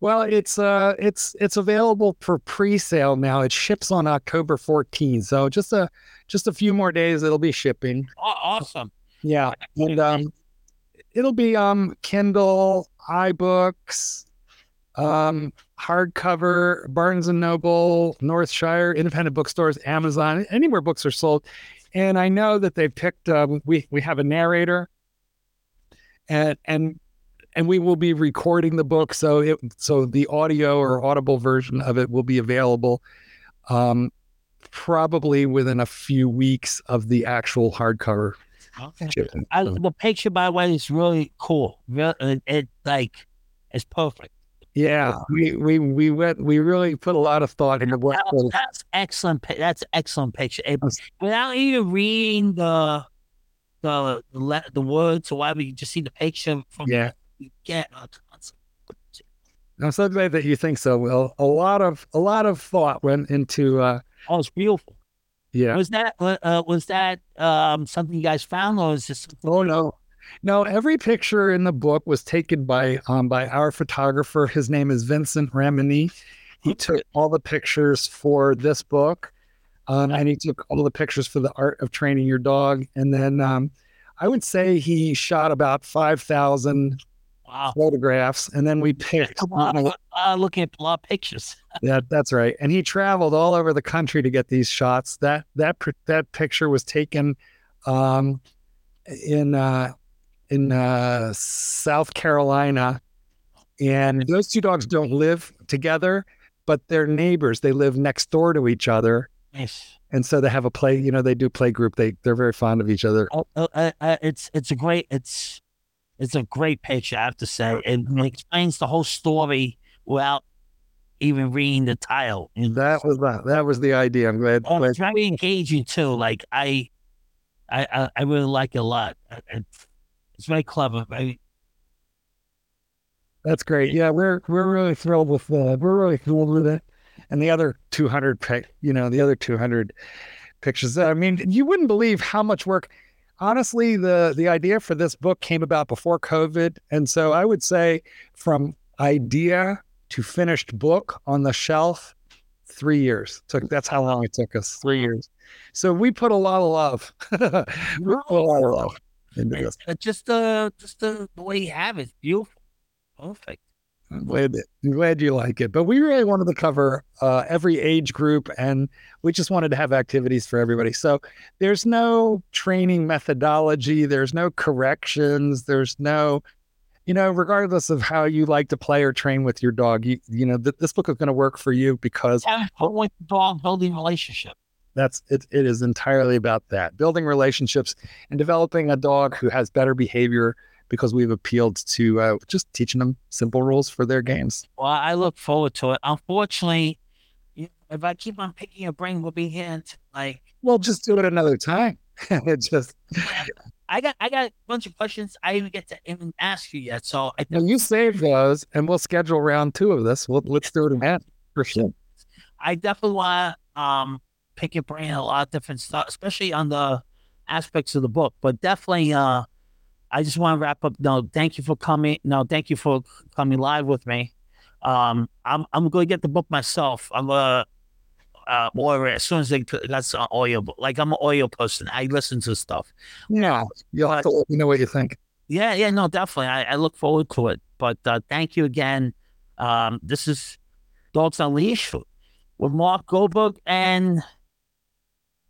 Well, it's uh, it's it's available for pre-sale now. It ships on October 14th, so just a just a few more days. It'll be shipping. Awesome. Yeah, and um, it'll be um Kindle, iBooks, um, hardcover, Barnes and Noble, Northshire, independent bookstores, Amazon, anywhere books are sold. And I know that they've picked. Uh, we we have a narrator, and and and we will be recording the book, so it so the audio or audible version of it will be available, um, probably within a few weeks of the actual hardcover. Okay. I, the picture, by the way, is really cool. It, it like it's perfect. Yeah, we we we went. We really put a lot of thought into what. That, that's excellent. That's excellent picture. It, without even reading the the the, the words or whatever, you just see the picture from yeah. You get I'm so glad that you think so. Well, a lot of a lot of thought went into. uh Oh, it's beautiful. Yeah. Was that uh, was that um, something you guys found, or is this? Oh no, no. Every picture in the book was taken by um by our photographer. His name is Vincent Ramini. He took all the pictures for this book, um, and he took all the pictures for the art of training your dog. And then um, I would say he shot about five thousand wow. photographs, and then we (laughs) picked. Uh, looking at a lot of pictures. (laughs) yeah, that's right. And he traveled all over the country to get these shots. That that that picture was taken um, in uh, in uh, South Carolina, and those two dogs don't live together, but they're neighbors. They live next door to each other. Nice. And so they have a play. You know, they do play group. They they're very fond of each other. Oh, uh, uh, it's it's a great it's it's a great picture, I have to say. It, it explains the whole story without even reading the title. That was that. That was the idea. I'm glad. Oh, glad. it's very engaging too. Like I, I, I really like it a lot. It's, very clever. Very. That's great. Yeah, we're we're really thrilled with uh, we're really thrilled with it, and the other 200 pic, you know, the other 200 pictures. I mean, you wouldn't believe how much work honestly, the the idea for this book came about before COVID, and so I would say from idea to finished book on the shelf, three years. Took that's how long it took us. Three years. So we put a lot of love. (laughs) we put a lot of love into this. Just uh, just the way you have it, beautiful, perfect. I'm glad, I'm glad you like it. But we really wanted to cover uh, every age group and we just wanted to have activities for everybody. So there's no training methodology, there's no corrections, there's no, you know, regardless of how you like to play or train with your dog, you, you know, th- this book is going to work for you because yeah, with dog building relationship. That's it. It is entirely about that building relationships and developing a dog who has better behavior because we've appealed to uh, just teaching them simple rules for their games. Well, I look forward to it. Unfortunately, if I keep on picking your brain, we'll be here until like. Well, just do it another time. (laughs) it just. I got I got a bunch of questions I didn't get to even ask you yet. So I well, you save those, and we'll schedule round two of this. We'll let's do it again for sure. I definitely want to um pick your brain a lot of different stuff, especially on the aspects of the book. But definitely, uh, I just want to wrap up. No, thank you for coming. No, thank you for coming live with me. Um, I'm I'm going to get the book myself. I'm gonna uh, it as soon as they that's an audio. Book. Like I'm an audio person. I listen to stuff. Yeah, you'll have to let me know what you think. Yeah, yeah, no, definitely. I, I look forward to it. But uh, thank you again. Um, this is Dogs Unleashed with Marc Goldberg and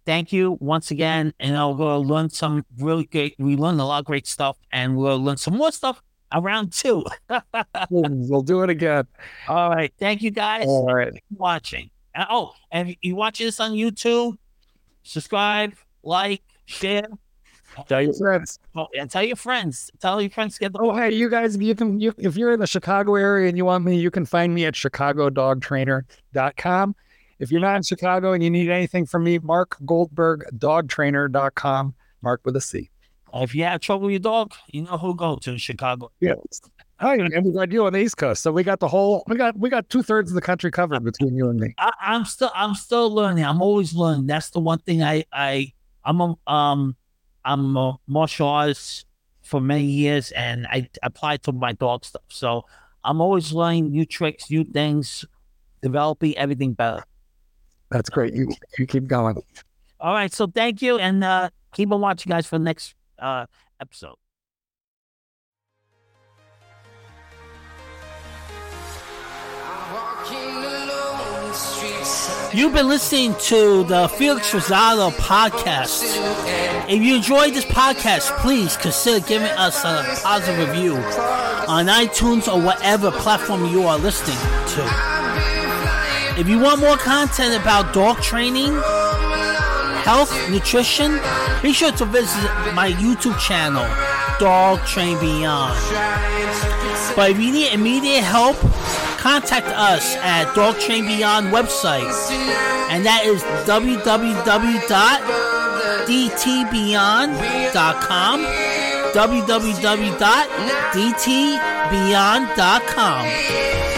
thank you once again. And I'll go learn some really great. We learned a lot of great stuff, and we'll learn some more stuff around two. (laughs) we'll, we'll, do it again. All right. Thank you guys. All right. watching. Oh, and if you watch this on YouTube, subscribe, like, share. Tell your friends. Oh, and tell your friends. Tell your friends to get the. Oh, hey, you guys, you can, you, if you're in the Chicago area and you want me, you can find me at chicagodogtrainer.com. If you're not in Chicago and you need anything from me, Marc Goldberg, dogtrainer.com, Marc with a C. If you have trouble with your dog, you know who go to Chicago. Yeah. Hi, and we got you on the East Coast, so we got the whole we got we got two thirds of the country covered between you and me. I, am still I'm still learning. I'm always learning. That's the one thing I I I'm a um I'm a martial arts for many years, and I applied to my dog stuff. So I'm always learning new tricks, new things, developing everything better. That's great. You you keep going. All right. So thank you, and uh, keep on watching, guys, for the next uh, episode. You've been listening to the Felix Rosado podcast. If you enjoyed this podcast, please consider giving us a positive review on iTunes or whatever platform you are listening to. If you want more content about dog training, health, nutrition, be sure to visit my YouTube channel, Dog Train Beyond. But if you need immediate help, contact us at Dog Train Beyond website, and that is www.dtbeyond.com. www.dtbeyond.com.